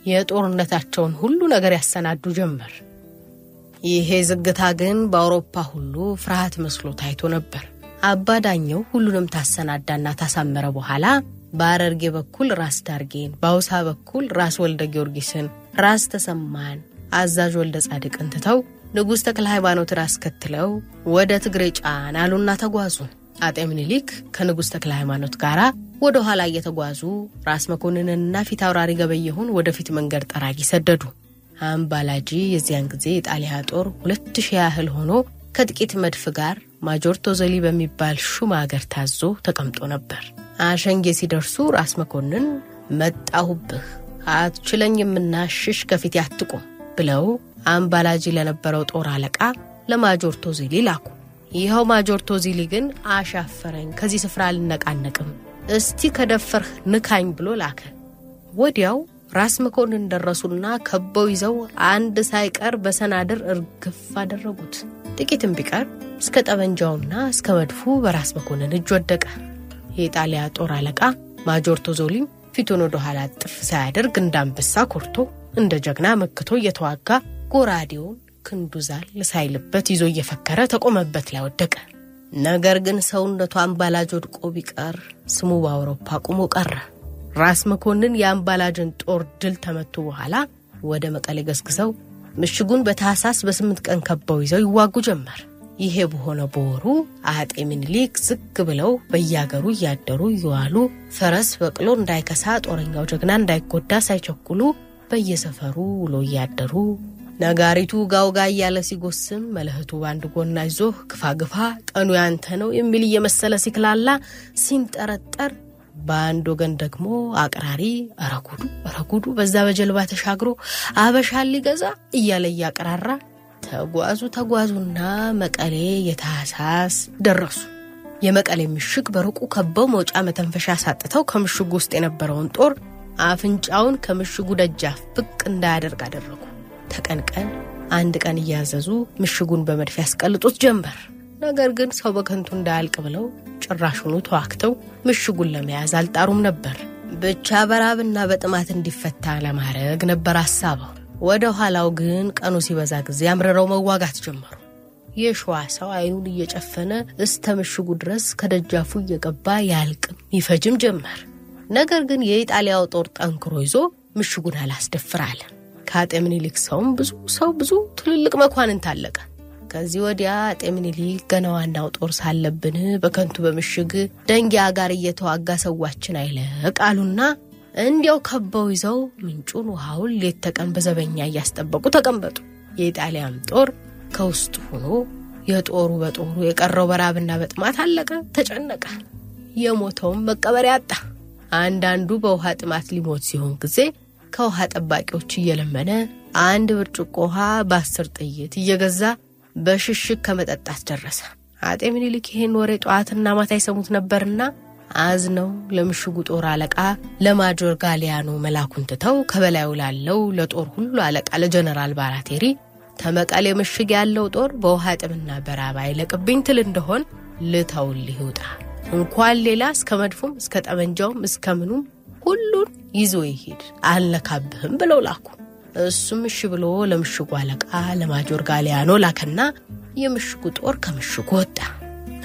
የጦርነታቸውን ሁሉ ነገር ያሰናዱ ጀመር። ይሄ ዝግታ ግን በአውሮፓ ሁሉ ፍርሃት መስሎ ታይቶ ነበር። አባ ዳኘው ሁሉንም ታሰናዳና ታሳመረ በኋላ በአረርጌ በኩል ራስ ዳርጌን፣ በአውሳ በኩል ራስ ወልደ ጊዮርጊስን፣ ራስ ተሰማን፣ አዛዥ ወልደ ጻድቅን ትተው ንጉሥ ተክለ ሃይማኖትን አስከትለው ወደ ትግሬ ጫን አሉና ተጓዙ። አጤ ምኒልክ ከንጉሥ ተክለ ሃይማኖት ጋር ወደ ኋላ እየተጓዙ ራስ መኮንንንና ፊት አውራሪ ገበየሁን ወደፊት መንገድ ጠራጊ ሰደዱ። አምባላጂ የዚያን ጊዜ የጣሊያ ጦር ሁለት ሺህ ያህል ሆኖ ከጥቂት መድፍ ጋር ማጆር ቶዘሊ በሚባል ሹም አገር ታዞ ተቀምጦ ነበር። አሸንጌ ሲደርሱ ራስ መኮንን መጣሁብህ፣ አትችለኝምና ሽሽ ከፊት አትቁም ብለው አምባላጂ ለነበረው ጦር አለቃ ለማጆር ቶዚሊ ላኩ። ይኸው ማጆር ቶዚሊ ግን አሻፈረኝ፣ ከዚህ ስፍራ አልነቃነቅም፣ እስቲ ከደፈርህ ንካኝ ብሎ ላከ። ወዲያው ራስ መኮንን ደረሱና ከበው ይዘው አንድ ሳይቀር በሰናድር እርግፍ አደረጉት። ጥቂትም ቢቀር እስከ ጠመንጃውና እስከ መድፉ በራስ መኮንን እጅ ወደቀ። የኢጣሊያ ጦር አለቃ ማጆር ቶዞሊም ፊቱን ወደ ኋላ ጥፍ ሳያደርግ እንዳንበሳ ኮርቶ እንደ ጀግና መክቶ እየተዋጋ ጎራዴውን ክንዱ ዛል ሳይልበት ይዞ እየፈከረ ተቆመበት ላይ ወደቀ። ነገር ግን ሰውነቱ አምባላጅ ወድቆ ቢቀር ስሙ በአውሮፓ ቁሞ ቀረ። ራስ መኮንን የአምባላጅን ጦር ድል ተመቱ በኋላ ወደ መቀሌ ገስግሰው ምሽጉን በታህሳስ በስምንት ቀን ከበው ይዘው ይዋጉ ጀመር። ይሄ በሆነ በወሩ አጤ ምኒልክ ዝግ ብለው በያገሩ እያደሩ እየዋሉ ፈረስ በቅሎ እንዳይከሳ ጦረኛው ጀግና እንዳይጎዳ ሳይቸኩሉ በየሰፈሩ ውሎ እያደሩ ነጋሪቱ ጋውጋ እያለ ሲጎስም መለህቱ በአንድ ጎና ይዞህ ግፋ ግፋ ቀኑ ያንተ ነው የሚል እየመሰለ ሲክላላ ሲንጠረጠር በአንድ ወገን ደግሞ አቅራሪ ረጉዱ ረጉዱ በዛ በጀልባ ተሻግሮ አበሻን ሊገዛ እያለ እያቀራራ ተጓዙ ተጓዙና መቀሌ የታህሳስ ደረሱ። የመቀሌ ምሽግ በሩቁ ከበው መውጫ መተንፈሻ ሳጥተው ከምሽጉ ውስጥ የነበረውን ጦር አፍንጫውን ከምሽጉ ደጃፍ ብቅ እንዳያደርግ አደረጉ። ተቀን ቀን አንድ ቀን እያዘዙ ምሽጉን በመድፍ ያስቀልጡት ጀመር። ነገር ግን ሰው በከንቱ እንዳያልቅ ብለው ጭራሹኑ ተዋክተው ምሽጉን ለመያዝ አልጣሩም ነበር። ብቻ በራብና በጥማት እንዲፈታ ለማድረግ ነበር ሀሳበው። ወደ ኋላው ግን ቀኑ ሲበዛ ጊዜ አምርረው መዋጋት ጀመሩ። የሸዋ ሰው አይኑን እየጨፈነ እስተ ምሽጉ ድረስ ከደጃፉ እየገባ ያልቅም ይፈጅም ጀመር። ነገር ግን የኢጣሊያው ጦር ጠንክሮ ይዞ ምሽጉን አላስደፍር አለ። ከአጤ ምኒልክ ሰውም ብዙ ሰው ብዙ ትልልቅ መኳንንት አለቀ። ከዚህ ወዲያ አጤ ምኒልክ ገና ዋናው ጦር ሳለብን በከንቱ በምሽግ ደንጊያ ጋር እየተዋጋ ሰዋችን አይለቅ አሉና እንዲያው ከበው ይዘው ምንጩን ውሃውን ሌት ተቀን በዘበኛ እያስጠበቁ ተቀመጡ። የኢጣሊያም ጦር ከውስጡ ሆኖ የጦሩ በጦሩ የቀረው በራብና በጥማት አለቀ፣ ተጨነቀ። የሞተውም መቀበሪያ አጣ። አንዳንዱ በውሃ ጥማት ሊሞት ሲሆን ጊዜ ከውሃ ጠባቂዎች እየለመነ አንድ ብርጭቆ ውሃ በአስር ጥይት እየገዛ በሽሽግ ከመጠጣት ደረሰ። አጤ ምኒልክ ይህን ወሬ ጠዋትና ማታ ይሰሙት ነበርና አዝነው ለምሽጉ ጦር አለቃ ለማጆር ጋሊያኖ መላኩን ትተው ከበላዩ ላለው ለጦር ሁሉ አለቃ ለጀነራል ባራቴሪ ተመቀሌ ምሽግ ያለው ጦር በውሃ ጥምና በራብ አይለቅብኝ ትል እንደሆን ልተውልህ ይውጣ እንኳን ሌላ እስከ መድፉም እስከ ጠመንጃውም እስከ ምኑም ሁሉን ይዞ ይሄድ አልነካብህም ብለው ላኩ። እሱም እሺ ብሎ ለምሽጉ አለቃ ለማጆር ጋሊያኖ ላከና የምሽጉ ጦር ከምሽጉ ወጣ።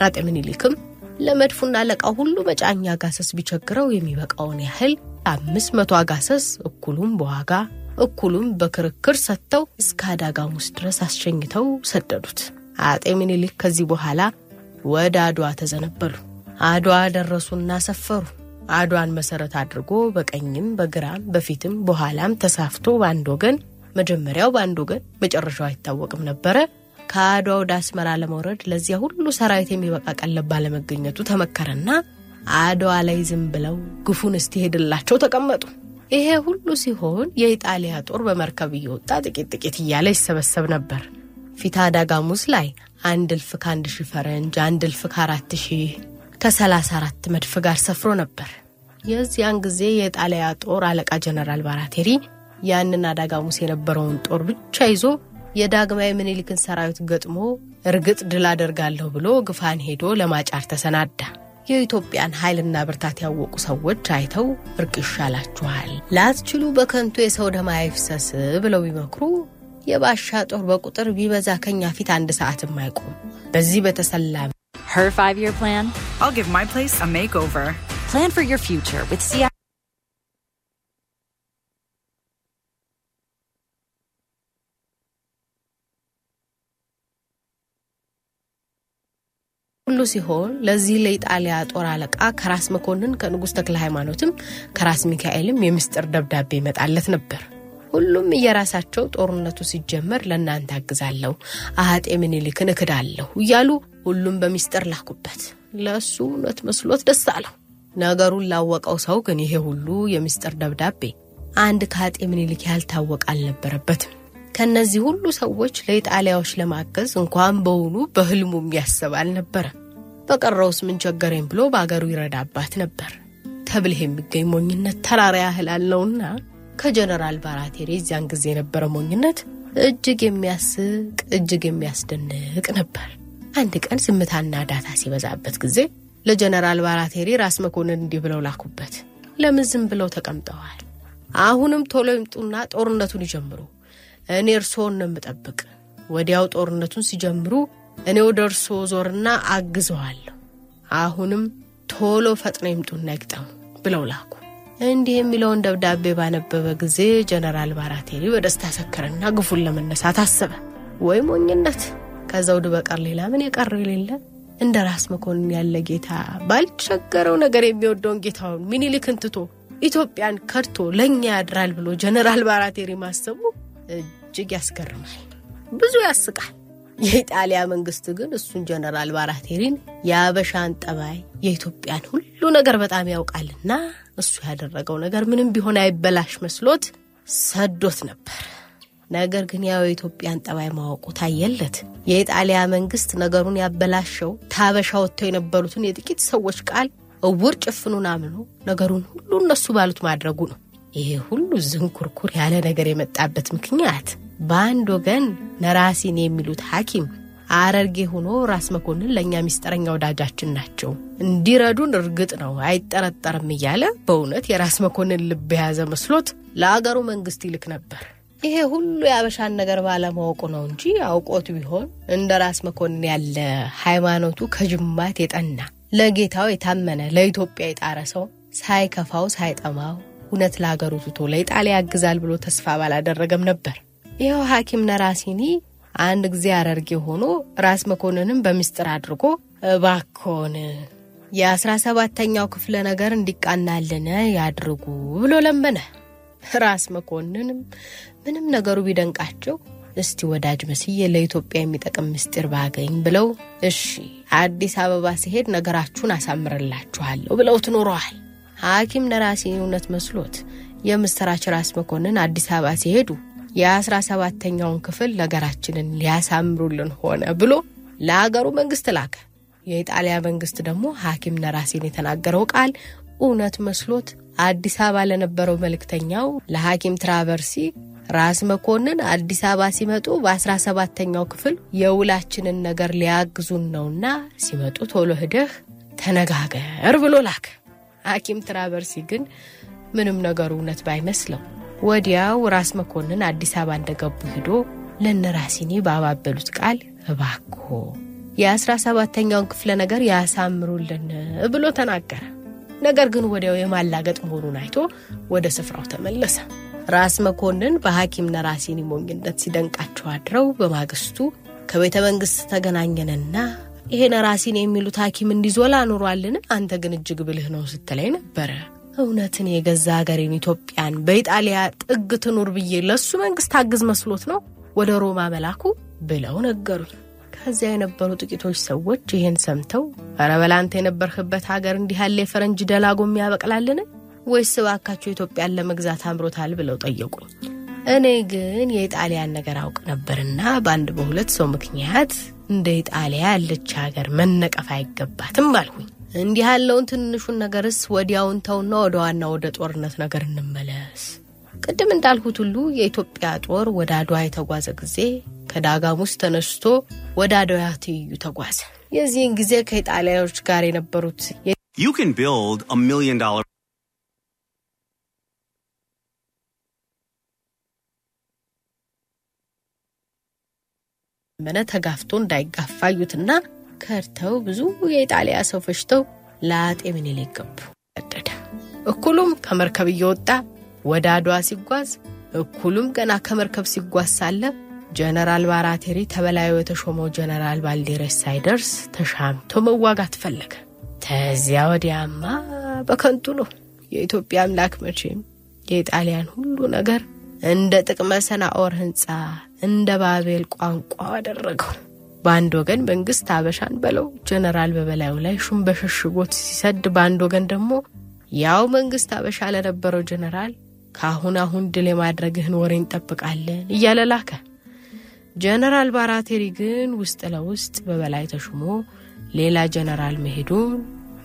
አጤ ምኒልክም ለመድፉና አለቃው ሁሉ መጫኛ አጋሰስ ቢቸግረው የሚበቃውን ያህል አምስት መቶ አጋሰስ እኩሉም በዋጋ እኩሉም በክርክር ሰጥተው እስከ አዳጋሙስ ድረስ አስሸኝተው ሰደዱት። አጤ ምኒልክ ከዚህ በኋላ ወደ አድዋ ተዘነበሉ። አድዋ ደረሱና ሰፈሩ። አድዋን መሰረት አድርጎ በቀኝም በግራም በፊትም በኋላም ተሳፍቶ በአንድ ወገን መጀመሪያው በአንድ ወገን መጨረሻው አይታወቅም ነበረ። ከአድዋ ወደ አስመራ ለመውረድ ለዚያ ሁሉ ሰራዊት የሚበቃ ቀለብ ባለመገኘቱ ተመከረና አድዋ ላይ ዝም ብለው ግፉን እስቲሄድላቸው ተቀመጡ። ይሄ ሁሉ ሲሆን የኢጣሊያ ጦር በመርከብ እየወጣ ጥቂት ጥቂት እያለ ይሰበሰብ ነበር። ፊት አዳጋሙስ ላይ አንድ እልፍ ከአንድ ሺህ ፈረንጅ አንድ እልፍ ከአራት ሺህ ከሰላሳ አራት መድፍ ጋር ሰፍሮ ነበር። የዚያን ጊዜ የጣሊያ ጦር አለቃ ጀነራል ባራቴሪ ያንን አዳጋሙስ የነበረውን ጦር ብቻ ይዞ የዳግማዊ ምኒልክን ሰራዊት ገጥሞ እርግጥ ድል አደርጋለሁ ብሎ ግፋን ሄዶ ለማጫር ተሰናዳ። የኢትዮጵያን ኃይልና ብርታት ያወቁ ሰዎች አይተው እርቅ ይሻላችኋል፣ ላትችሉ በከንቱ የሰው ደም አይፍሰስ ብለው ቢመክሩ የባሻ ጦር በቁጥር ቢበዛ ከኛ ፊት አንድ ሰዓትም አይቆም። በዚህ በተሰላ Her five year plan? I'll give my place a makeover. Plan for your future with CI. ሁሉ ሲሆን ለዚህ ለኢጣሊያ ጦር አለቃ ከራስ መኮንን ከንጉሥ ተክለ ሃይማኖትም ከራስ ሚካኤልም የምስጢር ደብዳቤ ይመጣለት ነበር። ሁሉም እየራሳቸው ጦርነቱ ሲጀመር ለእናንተ አግዛለሁ፣ አጤ ምኒልክን እክዳለሁ እያሉ ሁሉም በሚስጥር ላኩበት። ለእሱ እውነት መስሎት ደስ አለው። ነገሩን ላወቀው ሰው ግን ይሄ ሁሉ የምስጢር ደብዳቤ አንድ ከአጤ ምኒልክ ያልታወቀ አልነበረበትም። ከእነዚህ ሁሉ ሰዎች ለኢጣሊያዎች ለማገዝ እንኳን በውኑ በህልሙ የሚያስብ አልነበረ። በቀረውስ ምን ቸገረኝ ብሎ በአገሩ ይረዳባት ነበር። ከብልህ የሚገኝ ሞኝነት ተራራ ያህል አለውና ከጀነራል ባራቴሪ እዚያን ጊዜ የነበረ ሞኝነት እጅግ የሚያስቅ እጅግ የሚያስደንቅ ነበር። አንድ ቀን ዝምታና ዳታ ሲበዛበት ጊዜ ለጀነራል ባራቴሪ ራስ መኮንን እንዲህ ብለው ላኩበት። ለምን ዝም ብለው ተቀምጠዋል? አሁንም ቶሎ ይምጡና ጦርነቱን ይጀምሩ። እኔ እርስዎን ነው የምጠብቅ። ወዲያው ጦርነቱን ሲጀምሩ እኔ ወደ እርስዎ ዞርና አግዘዋለሁ። አሁንም ቶሎ ፈጥነው ይምጡና ይግጠሙ ብለው ላኩ። እንዲህ የሚለውን ደብዳቤ ባነበበ ጊዜ ጀነራል ባራቴሪ በደስታ ሰከረና ግፉን ለመነሳት አሰበ። ወይ ሞኝነት! ከዘውድ በቀር ሌላ ምን የቀረው የሌለ እንደ ራስ መኮንን ያለ ጌታ ባልቸገረው ነገር የሚወደውን ጌታውን ሚኒሊክን ትቶ ኢትዮጵያን ከድቶ ለእኛ ያድራል ብሎ ጀነራል ባራቴሪ ማሰቡ እጅግ ያስገርማል፣ ብዙ ያስቃል። የኢጣሊያ መንግስት ግን እሱን ጀነራል ባራቴሪን የአበሻን ጠባይ፣ የኢትዮጵያን ሁሉ ነገር በጣም ያውቃልና እሱ ያደረገው ነገር ምንም ቢሆን አይበላሽ መስሎት ሰዶት ነበር። ነገር ግን ያው የኢትዮጵያን ጠባይ ማወቁ ታየለት። የኢጣሊያ መንግስት ነገሩን ያበላሸው ታበሻ ወጥተው የነበሩትን የጥቂት ሰዎች ቃል እውር ጭፍኑን አምኖ ነገሩን ሁሉ እነሱ ባሉት ማድረጉ ነው። ይሄ ሁሉ ዝንኩርኩር ያለ ነገር የመጣበት ምክንያት በአንድ ወገን ነራሲን የሚሉት ሐኪም አረርጌ ሆኖ ራስ መኮንን ለእኛ ሚስጥረኛ ወዳጃችን ናቸው፣ እንዲረዱን እርግጥ ነው አይጠረጠርም እያለ በእውነት የራስ መኮንን ልብ የያዘ መስሎት ለአገሩ መንግስት ይልክ ነበር። ይሄ ሁሉ የአበሻን ነገር ባለማወቁ ነው እንጂ አውቆት ቢሆን እንደ ራስ መኮንን ያለ ሃይማኖቱ ከጅማት የጠና ለጌታው የታመነ ለኢትዮጵያ የጣረ ሰው ሳይከፋው ሳይጠማው እውነት ለሀገሩ ትቶ ለኢጣሊያ ያግዛል ብሎ ተስፋ ባላደረገም ነበር። ይኸው ሐኪም ነራሲኒ አንድ ጊዜ አረርጌ ሆኖ ራስ መኮንንም በምስጢር አድርጎ እባክዎን የአስራ ሰባተኛው ክፍለ ነገር እንዲቃናልን ያድርጉ ብሎ ለመነ። ራስ መኮንንም ምንም ነገሩ ቢደንቃቸው እስቲ ወዳጅ መስዬ ለኢትዮጵያ የሚጠቅም ምስጢር ባገኝ ብለው እሺ አዲስ አበባ ሲሄድ ነገራችሁን አሳምርላችኋለሁ ብለው ትኖረዋል። ሐኪም ነራሲ እውነት መስሎት የምስራች ራስ መኮንን አዲስ አበባ ሲሄዱ የአስራ ሰባተኛውን ክፍል ነገራችንን ሊያሳምሩልን ሆነ ብሎ ለአገሩ መንግስት ላከ። የኢጣሊያ መንግስት ደግሞ ሐኪም ነራሲን የተናገረው ቃል እውነት መስሎት አዲስ አበባ ለነበረው መልእክተኛው ለሐኪም ትራቨርሲ ራስ መኮንን አዲስ አበባ ሲመጡ በአስራ ሰባተኛው ክፍል የውላችንን ነገር ሊያግዙን ነውና ሲመጡ ቶሎ ሂደህ ተነጋገር ብሎ ላከ። ሐኪም ትራቨርሲ ግን ምንም ነገሩ እውነት ባይመስለው ወዲያው ራስ መኮንን አዲስ አበባ እንደገቡ ሂዶ ለነራሲኒ ባባበሉት ቃል እባክዎ የአስራ ሰባተኛውን ክፍለ ነገር ያሳምሩልን ብሎ ተናገረ። ነገር ግን ወዲያው የማላገጥ መሆኑን አይቶ ወደ ስፍራው ተመለሰ። ራስ መኮንን በሐኪም ነራሲኒ ሞኝነት ሲደንቃቸው አድረው በማግስቱ ከቤተ መንግስት ተገናኘንና ይሄ ነራሲን የሚሉት ሐኪም እንዲዞላ ኑሯልን? አንተ ግን እጅግ ብልህ ነው ስትለኝ ነበረ። እውነትን የገዛ ሀገሬን ኢትዮጵያን በኢጣሊያ ጥግ ትኑር ብዬ ለሱ መንግስት አግዝ መስሎት ነው ወደ ሮማ መላኩ ብለው ነገሩኝ። ከዚያ የነበሩ ጥቂቶች ሰዎች ይህን ሰምተው ኧረ በላንተ የነበርህበት ሀገር እንዲህ ያለ የፈረንጅ ደላጎም ያበቅላልን ወይስ እባካችሁ ኢትዮጵያን ለመግዛት አምሮታል ብለው ጠየቁኝ። እኔ ግን የኢጣሊያን ነገር አውቅ ነበርና በአንድ በሁለት ሰው ምክንያት እንደ ኢጣሊያ ያለች ሀገር መነቀፍ አይገባትም አልሁኝ። እንዲህ ያለውን ትንሹን ነገርስ ወዲያውን ተውና ወደ ዋና ወደ ጦርነት ነገር እንመለስ። ቅድም እንዳልሁት ሁሉ የኢትዮጵያ ጦር ወደ አድዋ የተጓዘ ጊዜ ከዳጋም ውስጥ ተነስቶ ወደ አድዋ ትይዩ ተጓዘ። የዚህን ጊዜ ከኢጣሊያዎች ጋር የነበሩት You can build a million dollar መነ ተጋፍቶ እንዳይጋፋዩትና ከድተው ብዙ የኢጣሊያ ሰው ፈሽተው ለአጤ ምኒልክ ገቡ። ቀደደ እኩሉም ከመርከብ እየወጣ ወደ አድዋ ሲጓዝ እኩሉም ገና ከመርከብ ሲጓዝ ሳለ ጀነራል ባራቴሪ ተበላዩ የተሾመው ጀነራል ባልዴረስ ሳይደርስ ተሻምቶ መዋጋት ፈለገ። ተዚያ ወዲያማ በከንቱ ነው። የኢትዮጵያ አምላክ መቼም የኢጣሊያን ሁሉ ነገር እንደ ጥቅመ ሰናኦር ህንፃ እንደ ባቤል ቋንቋ አደረገው። በአንድ ወገን መንግስት አበሻን በለው ጀነራል በበላዩ ላይ ሹም በሸሽጎት ሲሰድ፣ በአንድ ወገን ደግሞ ያው መንግስት አበሻ ለነበረው ጀነራል ከአሁን አሁን ድል የማድረግህን ወሬ እንጠብቃለን እያለ ላከ። ጀነራል ባራቴሪ ግን ውስጥ ለውስጥ በበላይ ተሹሞ ሌላ ጀነራል መሄዱን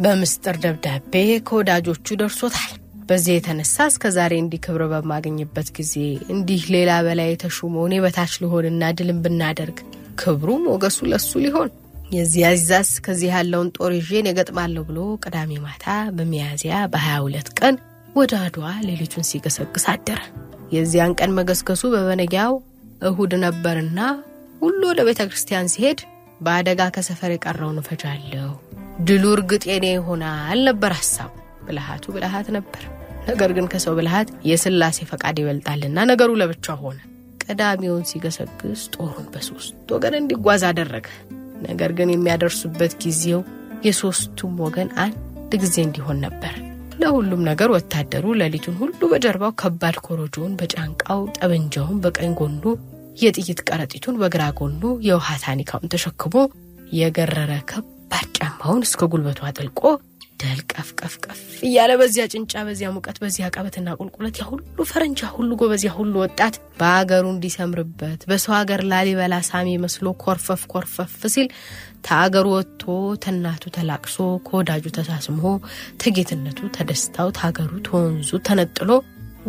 በምስጢር ደብዳቤ ከወዳጆቹ ደርሶታል። በዚህ የተነሳ እስከ ዛሬ እንዲህ ክብር በማገኝበት ጊዜ እንዲህ ሌላ በላይ ተሹሞ እኔ በታች ልሆንና ድልን ብናደርግ ክብሩ ሞገሱ ለሱ ሊሆን የዚያ ዛዝ ከዚህ ያለውን ጦር ይዤን እገጥማለሁ ብሎ ቅዳሜ ማታ በሚያዝያ በ22 ቀን ወደ አድዋ ሌሊቱን ሲገሰግስ አደረ። የዚያን ቀን መገስገሱ በበነጊያው እሁድ ነበርና ሁሉ ወደ ቤተ ክርስቲያን ሲሄድ በአደጋ ከሰፈር የቀረውን እፈጃለሁ፣ ድሉ እርግጥ የኔ ይሆናል ነበር ሀሳቡ። ብልሃቱ ብልሃት ነበር። ነገር ግን ከሰው ብልሃት የስላሴ ፈቃድ ይበልጣልና ነገሩ ለብቻ ሆነ። ቀዳሚውን ሲገሰግስ ጦሩን በሶስት ወገን እንዲጓዝ አደረገ። ነገር ግን የሚያደርሱበት ጊዜው የሶስቱም ወገን አንድ ጊዜ እንዲሆን ነበር። ለሁሉም ነገር ወታደሩ ሌሊቱን ሁሉ በጀርባው ከባድ ኮረጆውን በጫንቃው ጠበንጃውን በቀኝ ጎኑ የጥይት ከረጢቱን በግራ ጎኑ የውሃ ታኒካውን ተሸክሞ የገረረ ከባድ ጫማውን እስከ ጉልበቱ አጥልቆ ደልቀፍቀፍቀፍ እያለ በዚያ ጭንጫ፣ በዚያ ሙቀት፣ በዚያ ቀበትና ቁልቁለት ያ ሁሉ ፈረንጃ ሁሉ ጎበዝ፣ ያ ሁሉ ወጣት በአገሩ እንዲሰምርበት በሰው ሀገር ላሊበላ ሳሚ መስሎ ኮርፈፍ ኮርፈፍ ሲል ተአገሩ ወጥቶ ተናቱ ተላቅሶ ከወዳጁ ተሳስሞ ተጌትነቱ ተደስታው ታገሩ ተወንዙ ተነጥሎ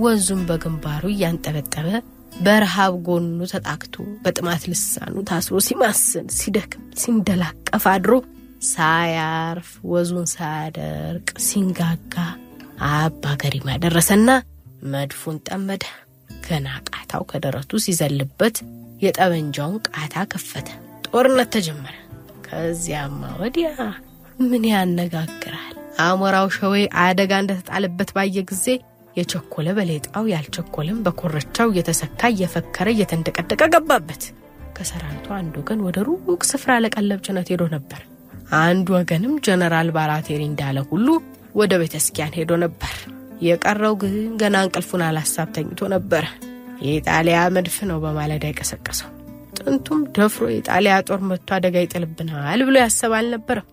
ወንዙን በግንባሩ እያንጠበጠበ በረሃብ ጎኑ ተጣክቶ በጥማት ልሳኑ ታስሮ ሲማስን ሲደክም ሲንደላቀፍ አድሮ ሳያርፍ ወዙን ሳያደርቅ ሲንጋጋ አባ ገሪማ ደረሰና መድፉን ጠመደ። ገና ቃታው ከደረቱ ሲዘልበት የጠመንጃውን ቃታ ከፈተ። ጦርነት ተጀመረ። ከዚያማ ወዲያ ምን ያነጋግራል? አሞራው ሸዌ አደጋ እንደተጣለበት ባየ ጊዜ የቸኮለ በሌጣው ያልቸኮለም በኮረቻው እየተሰካ እየፈከረ እየተንደቀደቀ ገባበት። ከሰራዊቱ አንድ ወገን ወደ ሩቅ ስፍራ ለቀለብ ጭነት ሄዶ ነበር። አንድ ወገንም ጀነራል ባራቴሪ እንዳለ ሁሉ ወደ ቤተ ሄዶ ነበር። የቀረው ግን ገና እንቅልፉን አላሳብ ተኝቶ ነበረ። የኢጣሊያ መድፍ ነው በማለዳ የቀሰቀሰው። ጥንቱም ደፍሮ የኢጣሊያ ጦር መጥቶ አደጋ ይጥልብናል ብሎ ያሰብ አልነበረም።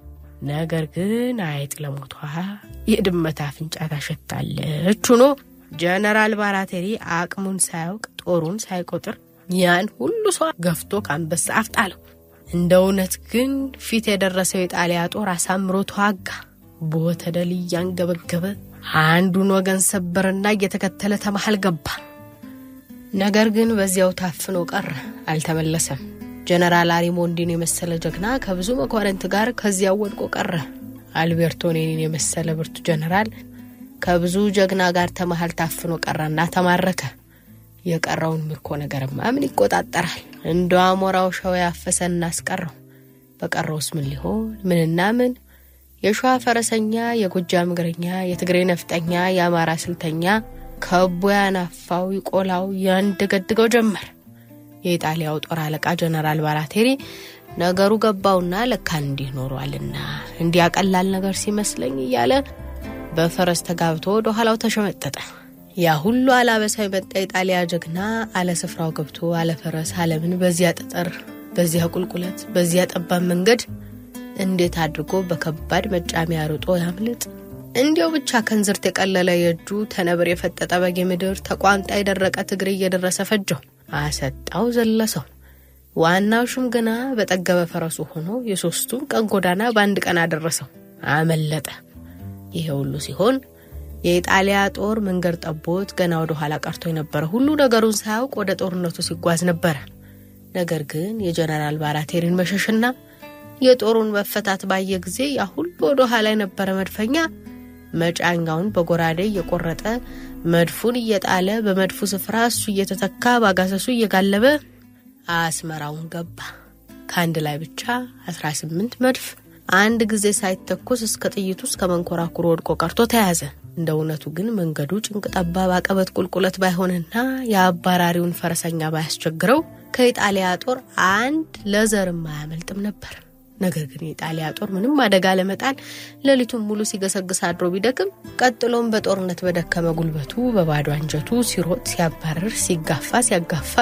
ነገር ግን አይጥ ለሞቷ የድመት አፍንጫ ታሸታለች ሆኖ ጀነራል ባራቴሪ አቅሙን ሳያውቅ ጦሩን ሳይቆጥር ያን ሁሉ ሰው ገፍቶ ከአንበሳ አፍ ጣለው። እንደ እውነት ግን ፊት የደረሰው የጣሊያ ጦር አሳምሮ ተዋጋ። በወተደል እያንገበገበ አንዱን ወገን ሰበርና እየተከተለ ተመሃል ገባ። ነገር ግን በዚያው ታፍኖ ቀረ፣ አልተመለሰም። ጀነራል አሪሞንዲን የመሰለ ጀግና ከብዙ መኳንንት ጋር ከዚያው ወድቆ ቀረ። አልቤርቶኔኒን የመሰለ ብርቱ ጀነራል ከብዙ ጀግና ጋር ተመሃል ታፍኖ ቀረና ተማረከ። የቀረውን ምርኮ ነገርማ ምን ይቆጣጠራል? እንደ አሞራው ሸው ያፈሰ እናስቀረው። በቀረውስ ምን ሊሆን ምንና ምን? የሸዋ ፈረሰኛ፣ የጎጃም እግረኛ፣ የትግሬ ነፍጠኛ፣ የአማራ ስልተኛ ከቦ ያናፋው ይቆላው ያንደገድገው ጀመር። የኢጣሊያው ጦር አለቃ ጀነራል ባራቴሪ ነገሩ ገባውና ለካ እንዲህ ኖሯልና እንዲያቀላል ነገር ሲመስለኝ እያለ በፈረስ ተጋብቶ ወደ ኋላው ተሸመጠጠ። ያ ሁሉ አላበሳው የመጣ የጣሊያ ጀግና አለ ስፍራው ገብቶ አለ ፈረስ አለምን በዚያ ጠጠር፣ በዚያ ቁልቁለት፣ በዚያ ጠባብ መንገድ እንዴት አድርጎ በከባድ መጫሚያ ርጦ ያምልጥ? እንዲያው ብቻ ከንዝርት የቀለለ የእጁ ተነብር የፈጠጠ በጌ ምድር ተቋንጣ የደረቀ ትግሬ እየደረሰ ፈጀው፣ አሰጣው፣ ዘለሰው። ዋናው ሹም ግና በጠገበ ፈረሱ ሆኖ የሶስቱን ቀን ጎዳና በአንድ ቀን አደረሰው፣ አመለጠ። ይሄ ሁሉ ሲሆን የኢጣሊያ ጦር መንገድ ጠቦት ገና ወደ ኋላ ቀርቶ የነበረ ሁሉ ነገሩን ሳያውቅ ወደ ጦርነቱ ሲጓዝ ነበረ። ነገር ግን የጀነራል ባራቴሪን መሸሽና የጦሩን መፈታት ባየ ጊዜ ያ ሁሉ ወደ ኋላ የነበረ መድፈኛ መጫኛውን በጎራዴ እየቆረጠ መድፉን እየጣለ በመድፉ ስፍራ እሱ እየተተካ ባጋሰሱ እየጋለበ አስመራውን ገባ። ከአንድ ላይ ብቻ 18 መድፍ አንድ ጊዜ ሳይተኮስ እስከ ጥይቱ እስከ መንኮራኩሮ ወድቆ ቀርቶ ተያዘ። እንደ እውነቱ ግን መንገዱ ጭንቅ ጠባብ አቀበት ቁልቁለት ባይሆንና የአባራሪውን ፈረሰኛ ባያስቸግረው ከኢጣሊያ ጦር አንድ ለዘርም አያመልጥም ነበር። ነገር ግን የኢጣሊያ ጦር ምንም አደጋ ለመጣል ሌሊቱን ሙሉ ሲገሰግስ አድሮ ቢደክም ቀጥሎም በጦርነት በደከመ ጉልበቱ በባዶ አንጀቱ ሲሮጥ፣ ሲያባርር፣ ሲጋፋ፣ ሲያጋፋ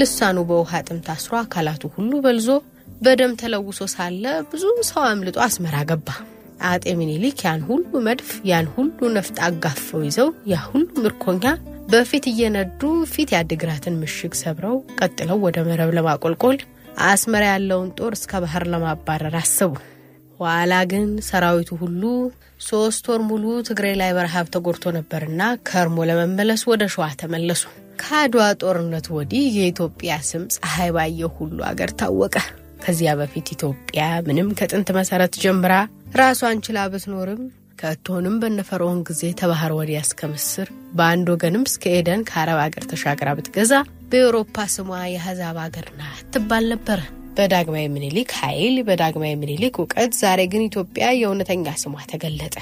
ልሳኑ በውሃ ጥም ታስሮ አካላቱ ሁሉ በልዞ በደም ተለውሶ ሳለ ብዙ ሰው አምልጦ አስመራ ገባ። አጤ ሚኒሊክ ያን ሁሉ መድፍ ያን ሁሉ ነፍጥ አጋፈው ይዘው ያ ሁሉ ምርኮኛ በፊት እየነዱ ፊት የአድግራትን ምሽግ ሰብረው ቀጥለው ወደ መረብ ለማቆልቆል አስመራ ያለውን ጦር እስከ ባህር ለማባረር አሰቡ። ኋላ ግን ሰራዊቱ ሁሉ ሶስት ወር ሙሉ ትግሬ ላይ በረሃብ ተጎድቶ ነበርና ከርሞ ለመመለስ ወደ ሸዋ ተመለሱ። ከአድዋ ጦርነት ወዲህ የኢትዮጵያ ስም ፀሐይ ባየው ሁሉ አገር ታወቀ። ከዚያ በፊት ኢትዮጵያ ምንም ከጥንት መሰረት ጀምራ ራሷን ችላ ብትኖርም ከቶንም በነፈርዖን ጊዜ ተባህር ወዲያ እስከ ምስር በአንድ ወገንም እስከ ኤደን ከአረብ አገር ተሻግራ ብትገዛ በኤውሮፓ ስሟ የአሕዛብ አገር ናት ትባል ነበረ። በዳግማዊ ምኒልክ ኃይል፣ በዳግማዊ ምኒልክ እውቀት ዛሬ ግን ኢትዮጵያ የእውነተኛ ስሟ ተገለጠ።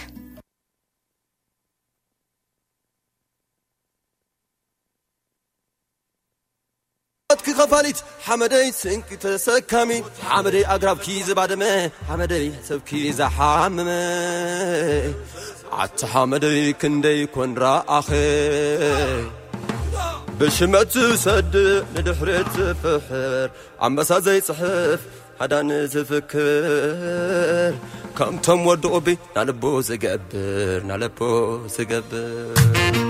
كي خفاليت حمدي سنك تسكمي حمدي أقرب كي زبادمي. حمدي سبكي زحاممي. عت حمدي كندي كون رأخي بشمت سد ندحرت فحر عمسا زي صحف حدان زفكر. كم تم ودقبي نالبو زقبر نالبو زقبر.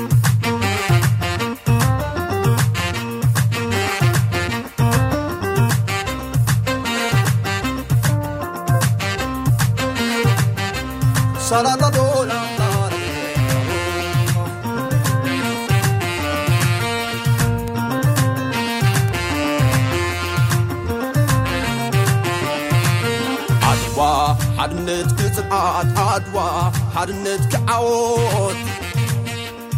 سرطة دول عدوى حرنت كتقات عدوى حرنت كعود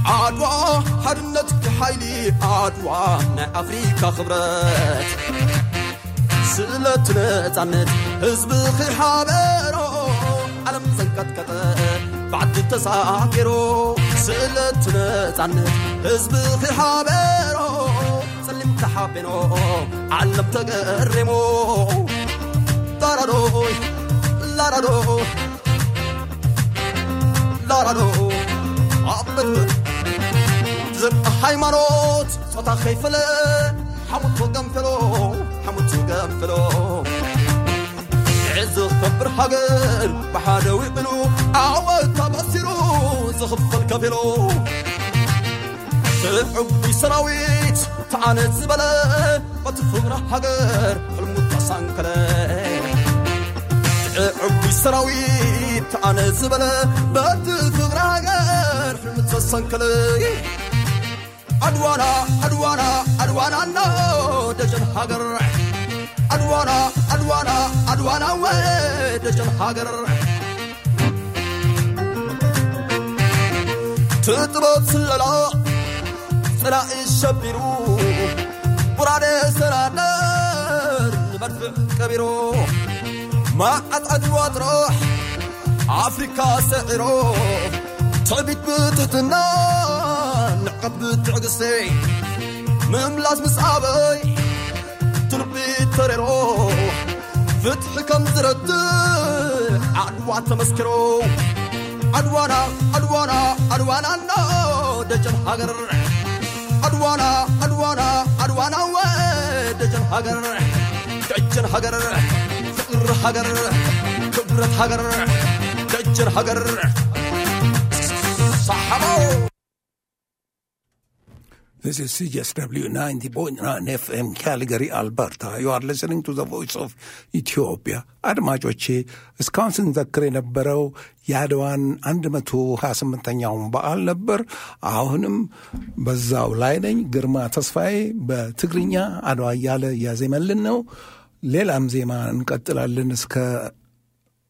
عدوى حرنت كحيلي عدوى نا أفريكا خبرت سلة نتعنت هزب خير حبيرو ዓለም ዘንቀጥቀጠ ባዕዲ ተሳጊሮ ስእለት ነፃነት ህዝቢ ክሓበሮ ፀሊም ተሓቢኖ ዓለም ተገሪሞ ላራዶይ ላራዶ ላራዶ ኣበት ዘርአ ሃይማኖት ፆታ ከይፈለ ሓሙቱ ገንፈሎ ሓሙቱ ገንፈሎ ዕዝ ክከብር ሃገር ብሓደ ውዕሉ ዓወት ተበሲሩ ዝኽፈል ከፊሉ ዕቡይ ሰራዊት ተዓነት ዝበለ በቲ ፍቕሪ ሃገር ሕልሙ ተሳንከለ ዕቡይ ሰራዊት ተዓነት ዝበለ በቲ ፍቕሪ ሃገር ሕልሙ ተሳንከለ አድዋና አድዋና አድዋናና ደጀን ሃገር አድዋና أدوانا أدوانا أدوانا ويدج الحجر تطرد سلالا سلا الشبيرو براد سلا نار مدفع كبيرو ما أتعد وتروح أفريقيا سعره تعبت بتتنا نعقب بتعقسي مملاس مصعبي ትልቢት ተሬሮ ፍትሒ ከም ዝረድእ ዓድዋ ተመስኪሮ ዓድዋና ዓድዋና ዓድዋናና ደጀን ሃገር ዓድዋና ዓድዋና ዓድዋና ወ ደጀን ሃገር ደጀን ሃገር ፍቅሪ ሃገር ክብረት ሃገር ደጀን ሃገር ሳሓባው This is CSW 90.9 FM Calgary, Alberta. You are listening to the voice of Ethiopia. አድማጮቼ እስካሁን ስንዘክር የነበረው የአድዋን 128ኛውን በዓል ነበር። አሁንም በዛው ላይ ነኝ። ግርማ ተስፋዬ በትግርኛ አድዋ እያለ እያዜመልን ነው። ሌላም ዜማ እንቀጥላለን እስከ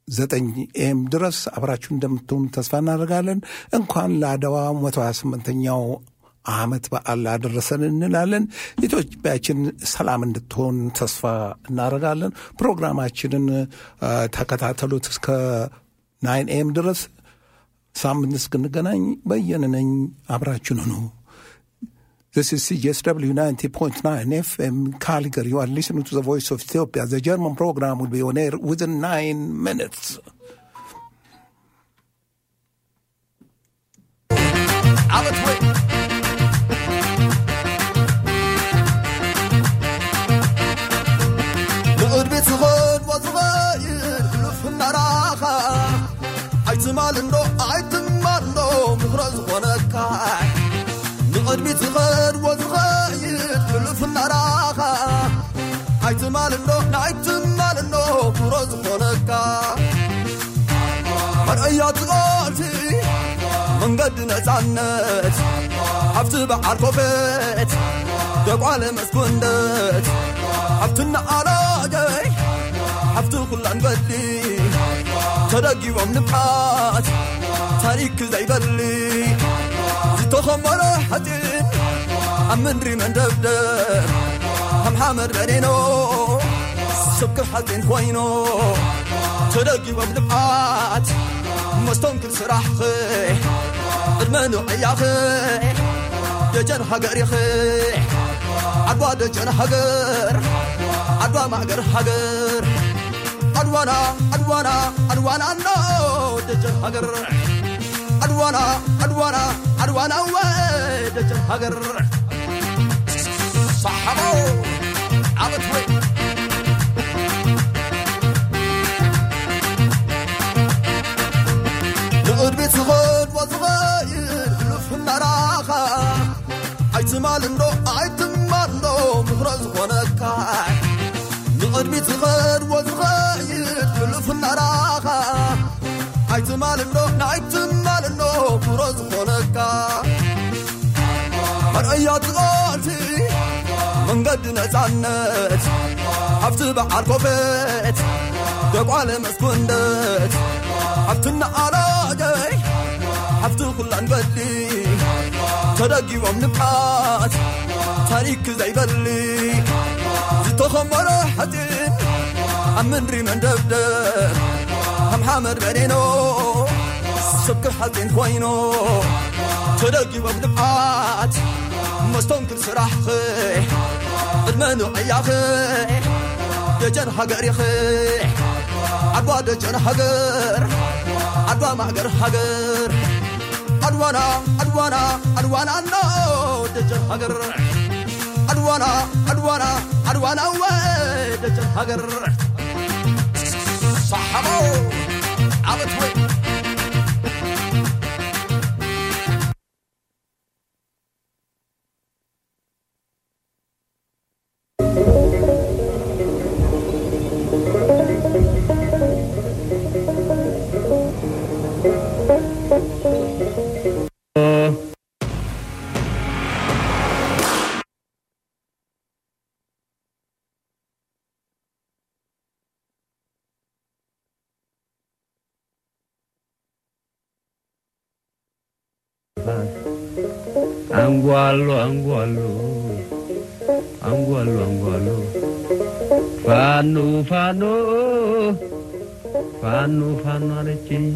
ዘጠኝ ኤም ድረስ አብራችሁ እንደምትሆኑ ተስፋ እናደርጋለን። እንኳን ለአድዋ 128ኛው ዓመት በዓል አደረሰን እንላለን። ኢትዮጵያችን ሰላም እንድትሆን ተስፋ እናደርጋለን። ፕሮግራማችንን ተከታተሉት እስከ ናይን ኤም ድረስ። ሳምንት እስክንገናኝ በየነ ነኝ። አብራችን ሁኑ። This is CSW 90.9 FM Calgary. You are listening to the voice of Ethiopia. The German program will be on air within nine minutes. ትማልዶ ኣይትማልዶ ምኽረ ዝኾነካ ንቕድሚት ዝኸድዎ ዝኸይድ ብልፍናራኻ ኣይትማልዶ ናይትማልዶ ምኽሮ ዝኾነካ መርእያ ትቆቲ መንገዲ ነፃነት ኣብቲ በዓል ኮፌት ደቋለ መስኩንደት ኣብቲ ንዓለገይ ኣብቲ ኲላንበዲ ተደጊቦም ንብዓት ታሪክ ዘይበሊ ዝተኸመረ ሓጢን ኣብ ምድሪ መንደብደብ ከም ሓመድ በኔኖ ስብክብ ሓጢን ኮይኑ ተደጊቦም ንብዓት መስተንክር ስራሕኺ ቅድመ ንዕያኺ ደጀን ሃገር ኢኺ ዓድዋ ደጀን ሃገር ዓድዋ ማእገር ሃገር أدوانا أدوانا أدوانا نو دجل هجر أدوانا أدوانا أدوانا وي دجل هجر صحبو عبد وي لقد بتغد وتغير لف النراخة عيتمال النو عيتمال النو مغرز ونكا لقد بتغد وتغير ኣሎ ናይትማልኖ ክብሮ ዝኾነካ መርአያ ትቓልቲ መንገዲ ነፃነት ኣብቲ በዓል ኮፌት ደቋለ መስኩንደት። ኣብቲ ንዓላደይ ኣብቲ ኲላንበሊ ተደጊቦም ንብዓት ታሪክ ዘይበሊ። ዝተኸመረ ሓጢን ኣብ ምንሪ መንደብደብ ከም ሓመድ በኔኖ። ስብክብ ሓጢን ኮይኑ ተደጊቦም ንብዓት مستنكر سراحخي ادمنو عياخي دجن هقريخي عدوا دجن هقر عدوا مهقر هقر عدوانا عدوانا عدوانا نو دجن هقر عدوانا عدوانا عدوانا وي دجن هقر صحبو عبت وي አንጓሎ አንጓሎ አንጓሎ አንጓሎ ፋኖ ፋኖ ፋኖ ፋኖ አለችኝ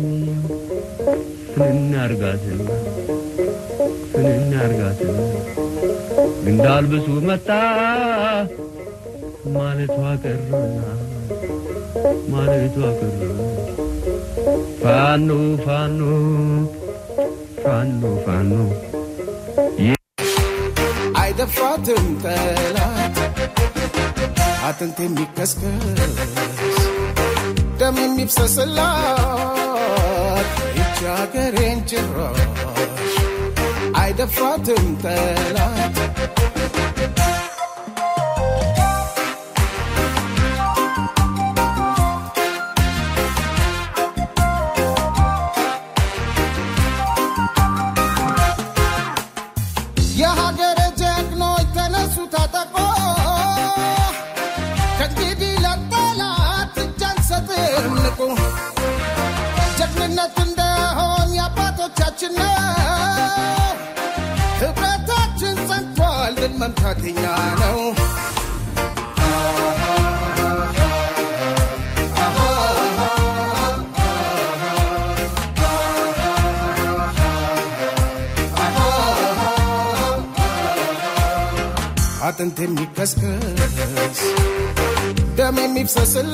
ፍንን አርጋትና ፍንን አርጋትና እንዳልብሱ መጣ ማለቷ ቀረና ማለቷ ቀረና ፋኖ ፋኖ ፋኖ ፋኖ አይደፍራትም ጠላት አጥንት የሚከስከስ ደም የሚፍሰስላት ይቺ ሀገሬን ጭራሽ አይደፍራትም ጠላት ጸንቷል ድል መምታት የኛ ነው አጥንት የሚከስከስ ደም የሚፍሰስላት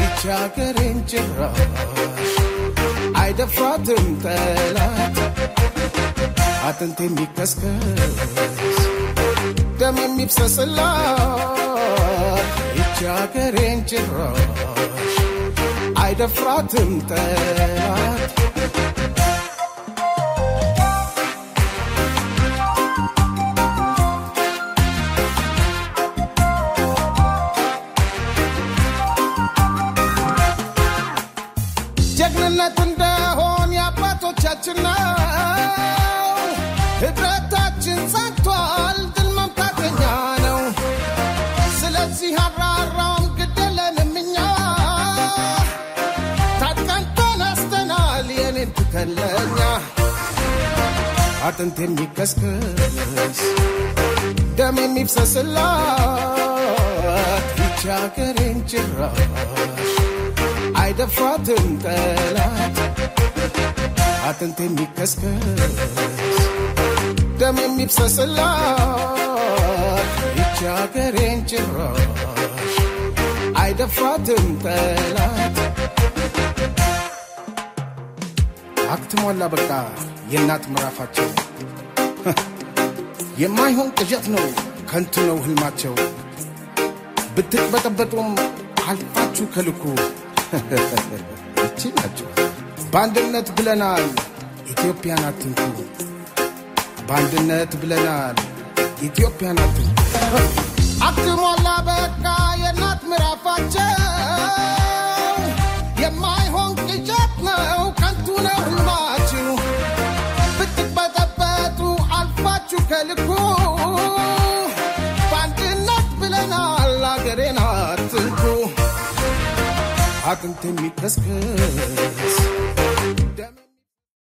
ይቺ ሀገሬን ጭራሽ አይደፍራትም ጠላት አጥንት የሚከስከስ ደም የሚፍሰስላት ይቺ ሀገሬን ጭራሽ አይደፍራትም ጠላት አጥንት የሚከስከስ ደም የሚፍሰስላት ይቺ ሀገሬን ጭራሽ አይደፍራትም ጠላት። አጥንት የሚከስከስ ደም የሚፍሰስላት ይቺ ሀገሬን ጭራሽ አይደፍራትም ጠላት አክትሟላ በቃ የእናት ምዕራፋቸው። የማይሆን ቅዠት ነው ከንቱ ነው ህልማቸው። ብትቅበጠበጡም አልፋችሁ ከልኩ። እቺ ናቸው። በአንድነት ብለናል ኢትዮጵያን አትንኩ። በአንድነት ብለናል ኢትዮጵያን አትንኩ። አክትሟላ በቃ የእናት ምዕራፋቸው። የማይሆን ቅዠት ነው ከልኩ በአንድነት ብለናል አገሬን አትንኩ አጥንት የሚከስከስ